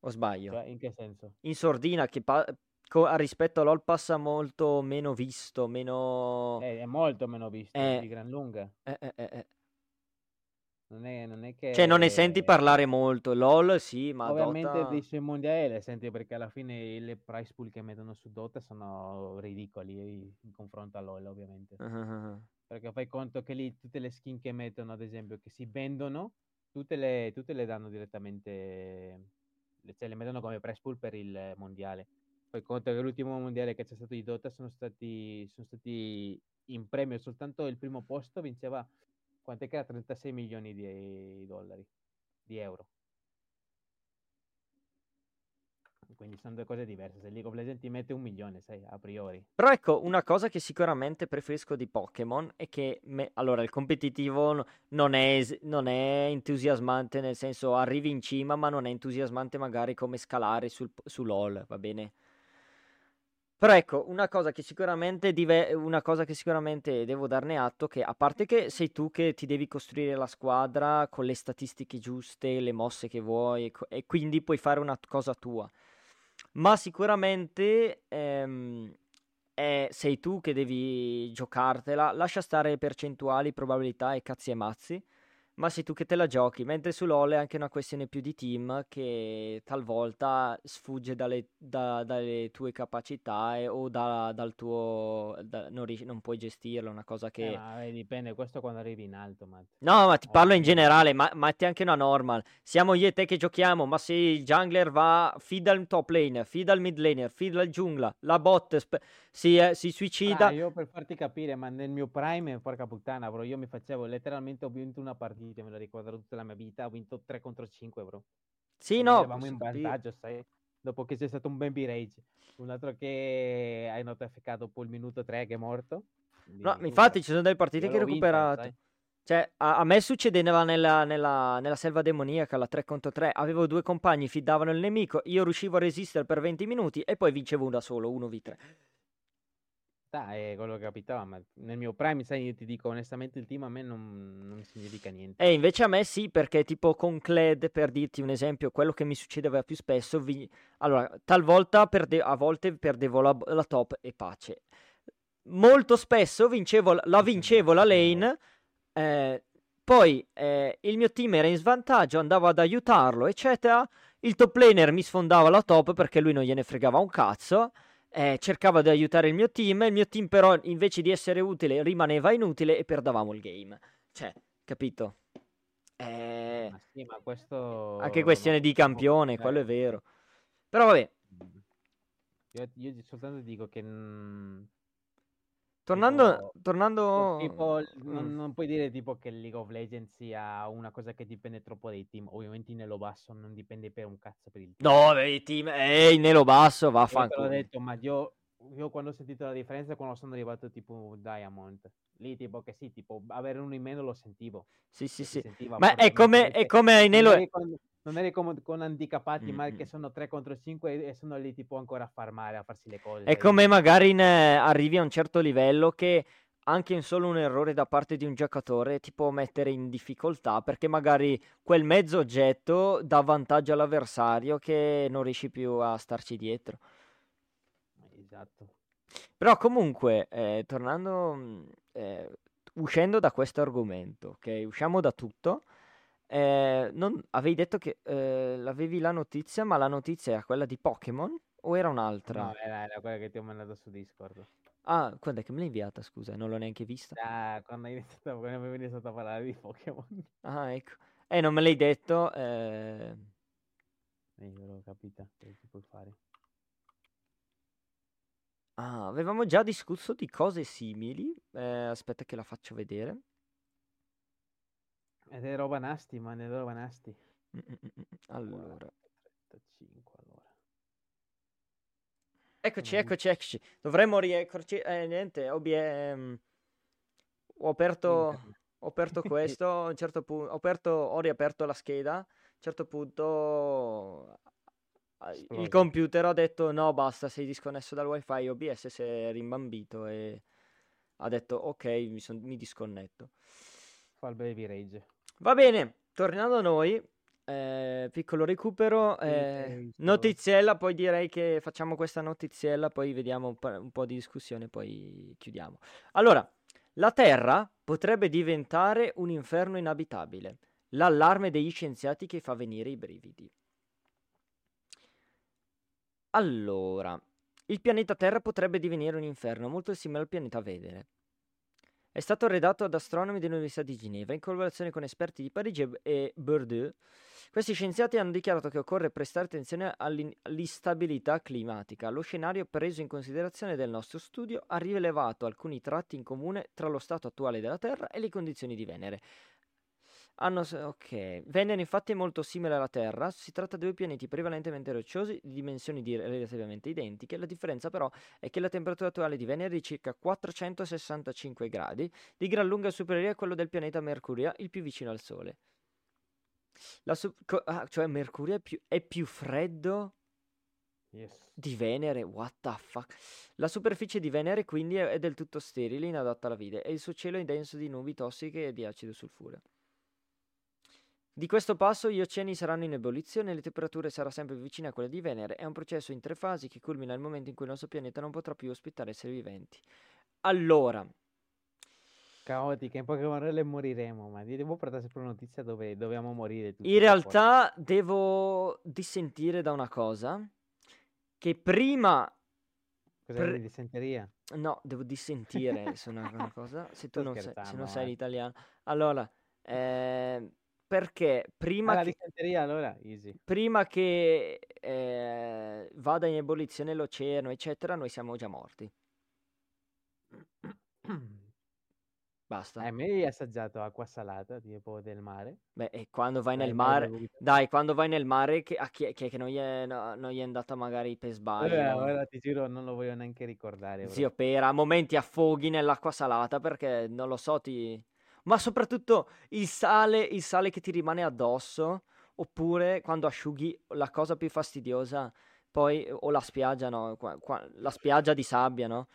Speaker 1: O sbaglio?
Speaker 2: Cioè, in che senso?
Speaker 1: in sordina che pa- co- rispetto a LoL passa molto meno visto, meno...
Speaker 2: È, è molto meno visto,
Speaker 1: Eh.
Speaker 2: di gran lunga.
Speaker 1: eh, eh, eh, eh.
Speaker 2: Non è, non è che...
Speaker 1: Cioè non ne senti parlare molto. LoL sì, ma
Speaker 2: Ovviamente
Speaker 1: Dota...
Speaker 2: dei suoi mondiali le senti perché alla fine le price pool che mettono su Dota sono ridicoli in confronto a LoL ovviamente.
Speaker 1: Ah.
Speaker 2: Perché fai conto che lì tutte le skin che mettono, ad esempio, che si vendono, tutte le, tutte le danno direttamente, cioè le mettono come price pool per il mondiale. Fai conto che l'ultimo mondiale che c'è stato di Dota sono stati, sono stati in premio soltanto il primo posto vinceva, quant'è che era? 36 milioni di dollari, di euro. Quindi sono due cose diverse. Se League of Legends ti mette un milione, sai, a priori.
Speaker 1: Però ecco, una cosa che sicuramente preferisco di Pokémon è che, me- allora, il competitivo no- non è, non è entusiasmante, nel senso arrivi in cima, ma non è entusiasmante magari come scalare sul, su LoL, va bene? Però ecco, una cosa che sicuramente, dive- una cosa che sicuramente devo darne atto, che a parte che sei tu che ti devi costruire la squadra con le statistiche giuste, le mosse che vuoi, e co- e quindi puoi fare una cosa tua. Ma sicuramente ehm, è- sei tu che devi giocartela. Lascia stare percentuali, probabilità e cazzi e mazzi. Ma sei tu che te la giochi. Mentre su LoL è anche una questione più di team che talvolta sfugge dalle, da- dalle tue capacità e- o da- dal tuo. da- non, riesci- non puoi gestirlo. Una cosa
Speaker 2: Eh,
Speaker 1: che.
Speaker 2: ma eh, dipende, questo quando arrivi in alto, Matt.
Speaker 1: No, ma ti parlo in
Speaker 2: Ovvio.
Speaker 1: generale, ma metti anche una normal. Siamo io e te che giochiamo, ma se il jungler va, fida il top laner, fida il mid laner, fida il giungla, la bot sp- si, eh, si suicida.
Speaker 2: Ah, io per farti capire, ma nel mio prime, porca puttana, bro, io mi facevo letteralmente, ho vinto una partita, me la ricordo tutta la mia vita, ho vinto 3 contro 5, bro.
Speaker 1: Sì, no,
Speaker 2: eravamo in vantaggio, sai? Dopo che c'è stato un baby rage. Un altro che hai notificato dopo il minuto 3 che è morto. Quindi,
Speaker 1: No, infatti ci sono delle partite che ho recuperato.
Speaker 2: sai?
Speaker 1: Cioè, a, a me succedeva nella, nella- nella selva demoniaca, la 3 contro 3. Avevo due compagni, fidavano il nemico, io riuscivo a resistere per 20 minuti e poi vincevo da solo, 1v3.
Speaker 2: Sta, è quello che capitava, ma nel mio prime, sai, io ti dico onestamente, il team a me non, non significa niente.
Speaker 1: E invece a me sì, perché tipo con Cled, per dirti un esempio, quello che mi succedeva più spesso, vi... allora, talvolta perde... a volte perdevo la... la top e pace. Molto spesso vincevo... la vincevo la lane, eh, poi eh, il mio team era in svantaggio, andavo ad aiutarlo, eccetera. Il top laner mi sfondava la top perché lui non gliene fregava un cazzo eh, cercava di aiutare il mio team, il mio team però invece di essere utile rimaneva inutile e perdavamo il game. Cioè, capito? Eh...
Speaker 2: Ma sì, ma questo...
Speaker 1: Anche questione di campione, quello è vero. Però vabbè.
Speaker 2: Io, io soltanto dico che... Mh,
Speaker 1: Tornando,
Speaker 2: tipo,
Speaker 1: tornando...
Speaker 2: Tipo, non, non, puoi dire tipo che League of Legends sia una cosa che dipende troppo dai team. Ovviamente in Nelo Basso non dipende per un cazzo per il
Speaker 1: team. No, i team, ehi, Nelo Basso, vaffanculo.
Speaker 2: L'ho detto, ma io, io quando ho sentito la differenza quando sono arrivato tipo Diamond, lì tipo che sì, tipo avere uno in meno lo sentivo.
Speaker 1: Sì, sì, sì. Ma è come, è come ai Nelo...
Speaker 2: Quando, non eri come con handicappati, mm-hmm. ma che sono 3 contro 5 e sono lì tipo ancora a farmare, a farsi le cose.
Speaker 1: È come magari in, eh, arrivi a un certo livello che anche in solo un errore da parte di un giocatore ti può mettere in difficoltà perché magari quel mezzo oggetto dà vantaggio all'avversario che non riesci più a starci dietro.
Speaker 2: Esatto.
Speaker 1: Però comunque, eh, tornando, mm, eh, uscendo da questo argomento, ok? Usciamo da tutto. Eh, non, avevi detto che eh, l'avevi la notizia, ma la notizia era quella di Pokémon o era un'altra?
Speaker 2: No, era, era quella che ti ho mandato su Discord.
Speaker 1: Ah, quando è che me l'hai inviata? Scusa, non l'ho neanche vista.
Speaker 2: Ah, quando, hai iniziato, quando avevi iniziato a parlare di Pokémon.
Speaker 1: Ah, ecco. Eh, non me l'hai detto. Eh...
Speaker 2: Eh, io l'ho capita, che puoi fare.
Speaker 1: Ah, avevamo già discusso di cose simili. Eh, aspetta che la faccio vedere.
Speaker 2: Ed è roba nasty, man, è roba nasty.
Speaker 1: Allora.
Speaker 2: 35, allora.
Speaker 1: Eccoci, eccoci, eccoci. Dovremmo rieccoci. Eh, niente, OBM... Ehm, ho aperto, ho aperto questo, a un certo punto, ho, aperto, ho riaperto la scheda, a un certo punto Esplode. il computer ha detto no, basta, sei disconnesso dal wifi, OBS si è rimbambito e ha detto ok, mi, son, mi disconnetto.
Speaker 2: Fa il baby rage.
Speaker 1: Va bene, tornando a noi, eh, piccolo recupero, eh, notiziella, poi direi che facciamo questa notiziella, poi vediamo un po', un po' di discussione, poi chiudiamo. Allora, la Terra potrebbe diventare un inferno inabitabile, l'allarme degli scienziati che fa venire i brividi. Allora, il pianeta Terra potrebbe divenire un inferno molto simile al pianeta Venere. È stato redatto ad astronomi dell'Università di Ginevra in collaborazione con esperti di Parigi e Bordeaux. Questi scienziati hanno dichiarato che occorre prestare attenzione all'instabilità climatica. Lo scenario preso in considerazione del nostro studio ha rilevato alcuni tratti in comune tra lo stato attuale della Terra e le condizioni di Venere. Hanno, ok, Venere infatti è molto simile alla Terra, si tratta di due pianeti prevalentemente rocciosi di dimensioni di relativamente identiche, la differenza però è che la temperatura attuale di Venere è di circa 465 gradi, di gran lunga superiore a quello del pianeta Mercurio, il più vicino al Sole. Su- co- ah, cioè Mercurio è più, è più freddo
Speaker 2: yes.
Speaker 1: di Venere, what the fuck. La superficie di Venere quindi è, è del tutto sterile, inadatta alla vita, e il suo cielo è denso di nubi tossiche e di acido sulfureo. Di questo passo gli oceani saranno in ebollizione e le temperature saranno sempre vicine a quelle di Venere. È un processo in tre fasi che culmina nel momento in cui il nostro pianeta non potrà più ospitare esseri viventi. Allora.
Speaker 2: Caotica, in poche parole moriremo, ma devo portare sempre una notizia dove dobbiamo morire
Speaker 1: tutti. In realtà fuori. devo dissentire da una cosa che prima...
Speaker 2: Cosa pre... dissenteria?
Speaker 1: No, devo dissentire su una, una cosa, se tu non sai, se non sai l'italiano. Allora, eh perché prima
Speaker 2: ah, che, allora,
Speaker 1: prima che eh, vada in ebollizione l'oceano, eccetera, noi siamo già morti. Basta.
Speaker 2: Eh, me hai assaggiato acqua salata, tipo del mare?
Speaker 1: Beh, e quando vai nel mare, dai, quando vai nel mare, che, a chi, chi è che non gli è, no, non gli è andata magari per sbaglio?
Speaker 2: Eh, ora ti giuro, non lo voglio neanche ricordare.
Speaker 1: Zio Pera, a momenti affoghi nell'acqua salata perché non lo so, ti ma soprattutto il sale, il sale che ti rimane addosso, oppure quando asciughi la cosa più fastidiosa, poi o la spiaggia, no, qua, qua, la spiaggia di sabbia, no?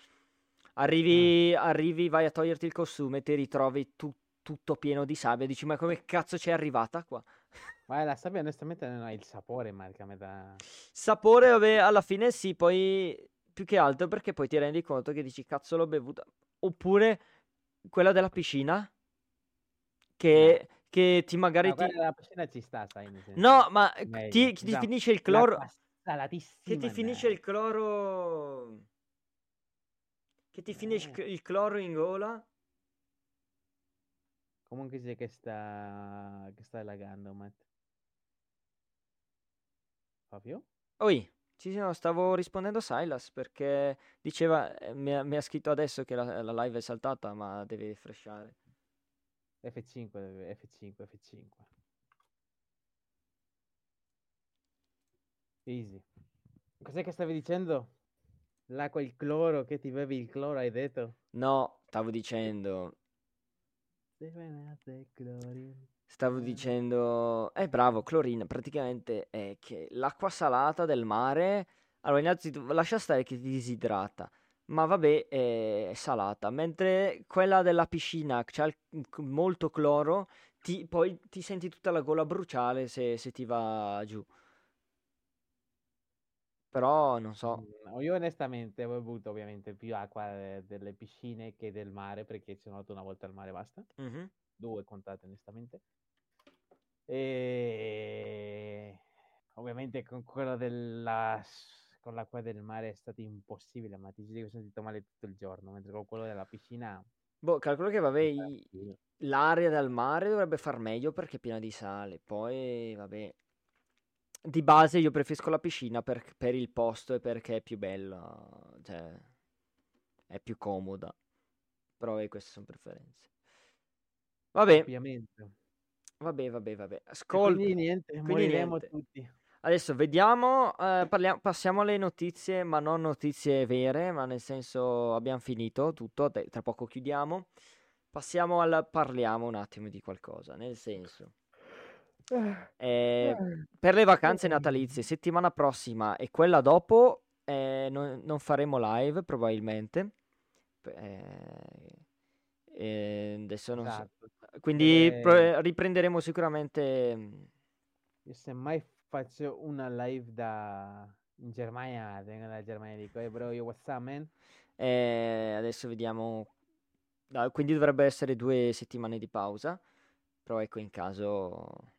Speaker 1: Arrivi, arrivi, vai a toglierti il costume, ti ritrovi tu- tutto pieno di sabbia, dici ma come cazzo c'è arrivata qua?
Speaker 2: Ma la sabbia onestamente non ha il sapore, marca metà...
Speaker 1: Sapore, vabbè, alla fine sì, poi più che altro perché poi ti rendi conto che dici cazzo l'ho bevuta. Oppure quella della piscina che, che ti magari
Speaker 2: No,
Speaker 1: ti...
Speaker 2: della piscina ci sta, sai,
Speaker 1: No, ma ti,
Speaker 2: meglio.
Speaker 1: ti
Speaker 2: Diciamo,
Speaker 1: finisce il cloro... Che ti finisce il cloro... Che ti finisce
Speaker 2: Eh.
Speaker 1: il cloro in gola?
Speaker 2: Comunque dice che sta... che sta lagando, Matt. Fabio?
Speaker 1: Oi, ci sono- stavo rispondendo a Silas perché diceva, eh, mi ha, mi ha scritto adesso che la, la live è saltata, ma deve refreshare.
Speaker 2: F5, F5, F5. Easy. Cos'è che stavi dicendo? L'acqua il cloro, che ti bevi il cloro, hai detto?
Speaker 1: No, stavo dicendo, stavo dicendo, eh bravo, clorina, praticamente è che l'acqua salata del mare, allora innanzitutto lascia stare che ti disidrata, ma vabbè, è salata, mentre quella della piscina c'ha il- molto cloro, ti- poi ti senti tutta la gola bruciare se, se ti va giù. Però non so.
Speaker 2: Mm, Io onestamente ho bevuto ovviamente più acqua eh, delle piscine che del mare, perché sono andato una volta al mare e basta.
Speaker 1: Mhm.
Speaker 2: Due contate onestamente. E ovviamente con quello della con l'acqua del mare è stato impossibile, ma ti giuro che ho sentito male tutto il giorno, mentre con quello della piscina
Speaker 1: Boh, calcolo che vabbè, i- l'area del mare dovrebbe far meglio perché è piena di sale. Poi, vabbè, di base io preferisco la piscina per, per il posto e perché è più bella, cioè è più comoda. Però vabbè, queste sono preferenze. Vabbè,
Speaker 2: Ovviamente.
Speaker 1: vabbè, vabbè, vabbè.
Speaker 2: E
Speaker 1: Ascolta,
Speaker 2: quindi niente,
Speaker 1: quindi
Speaker 2: moriremo
Speaker 1: niente.
Speaker 2: tutti.
Speaker 1: Adesso vediamo, eh, parliamo- passiamo alle notizie, ma non notizie vere, ma nel senso abbiamo finito tutto, tra poco chiudiamo. Passiamo al parliamo un attimo di qualcosa, nel senso, eh, per le vacanze natalizie, settimana prossima e quella dopo eh, non, non faremo live probabilmente. Eh, eh, adesso non so.
Speaker 2: Esatto.
Speaker 1: Quindi pro-
Speaker 2: Eh,
Speaker 1: riprenderemo sicuramente... mm,
Speaker 2: io semmai faccio una live da in Germania, vengo dalla Germania e dico, hey bro, yo what's up, man?
Speaker 1: Eh, adesso vediamo. Ah, quindi dovrebbe essere due settimane di pausa. Però ecco, in caso.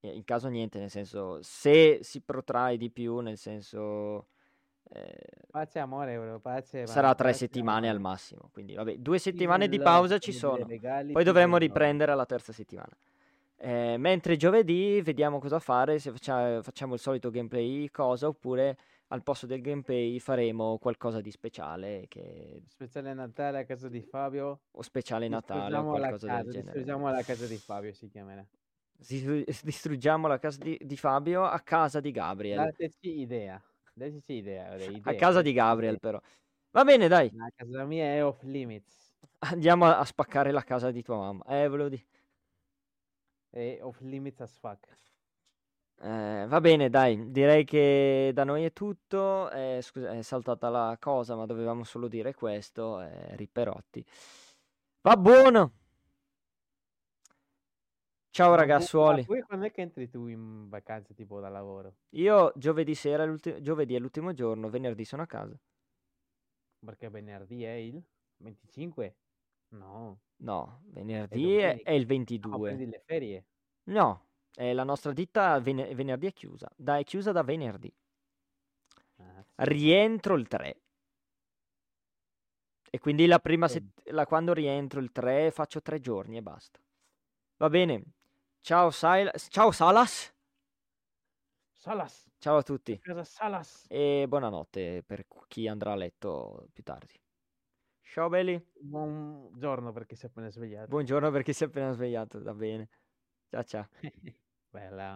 Speaker 1: In caso niente, nel senso, se si protrae di più, nel senso. eh,
Speaker 2: Pace amore, bro, pace,
Speaker 1: sarà tre
Speaker 2: pace
Speaker 1: settimane al
Speaker 2: amore.
Speaker 1: massimo. Quindi, vabbè, due settimane di pausa ci sono. Poi dovremmo riprendere alla terza settimana. Eh, mentre giovedì vediamo cosa fare, se faccia- facciamo il solito gameplay cosa, oppure al posto del gameplay faremo qualcosa di speciale che
Speaker 2: Speciale Natale a casa di Fabio.
Speaker 1: o speciale Natale o qualcosa del
Speaker 2: casa,
Speaker 1: genere.
Speaker 2: distruggiamo la casa di Fabio, si chiamerà.
Speaker 1: Distru- Distruggiamo la casa di, di Fabio a casa di Gabriel.
Speaker 2: Dateci idea. Dateci idea. le
Speaker 1: A casa di Gabriel, però. Va bene, dai.
Speaker 2: La casa mia è off limits.
Speaker 1: Andiamo a, a spaccare la casa di tua mamma. Eh, volevo dire.
Speaker 2: È off limits as fuck.
Speaker 1: Eh, va bene, dai. Direi che da noi è tutto. Eh, scusa, è saltata la cosa, ma dovevamo solo dire questo. Eh, Ripperotti. Va buono. Ciao ragazzuoli.
Speaker 2: ma poi quando è che entri tu in vacanza tipo da lavoro?
Speaker 1: Io giovedì sera, giovedì è l'ultimo giorno, venerdì sono a casa.
Speaker 2: Perché venerdì è il 25? No.
Speaker 1: No, venerdì è, è il
Speaker 2: Ah,
Speaker 1: 22.
Speaker 2: prendi le ferie.
Speaker 1: No, eh, la nostra ditta vene- venerdì è chiusa. Da, è chiusa da venerdì.
Speaker 2: Ah, sì.
Speaker 1: Rientro il 3. E quindi la prima set- la- quando rientro il 3 faccio tre giorni e basta. Va bene. Ciao, Silas. Ciao Salas.
Speaker 2: Salas.
Speaker 1: Ciao a tutti.
Speaker 2: Salas.
Speaker 1: E buonanotte per chi andrà a letto più tardi. Ciao belli.
Speaker 2: Buongiorno perché si è appena svegliato.
Speaker 1: Buongiorno per chi si è appena svegliato. Va bene. Ciao ciao.
Speaker 2: Bella.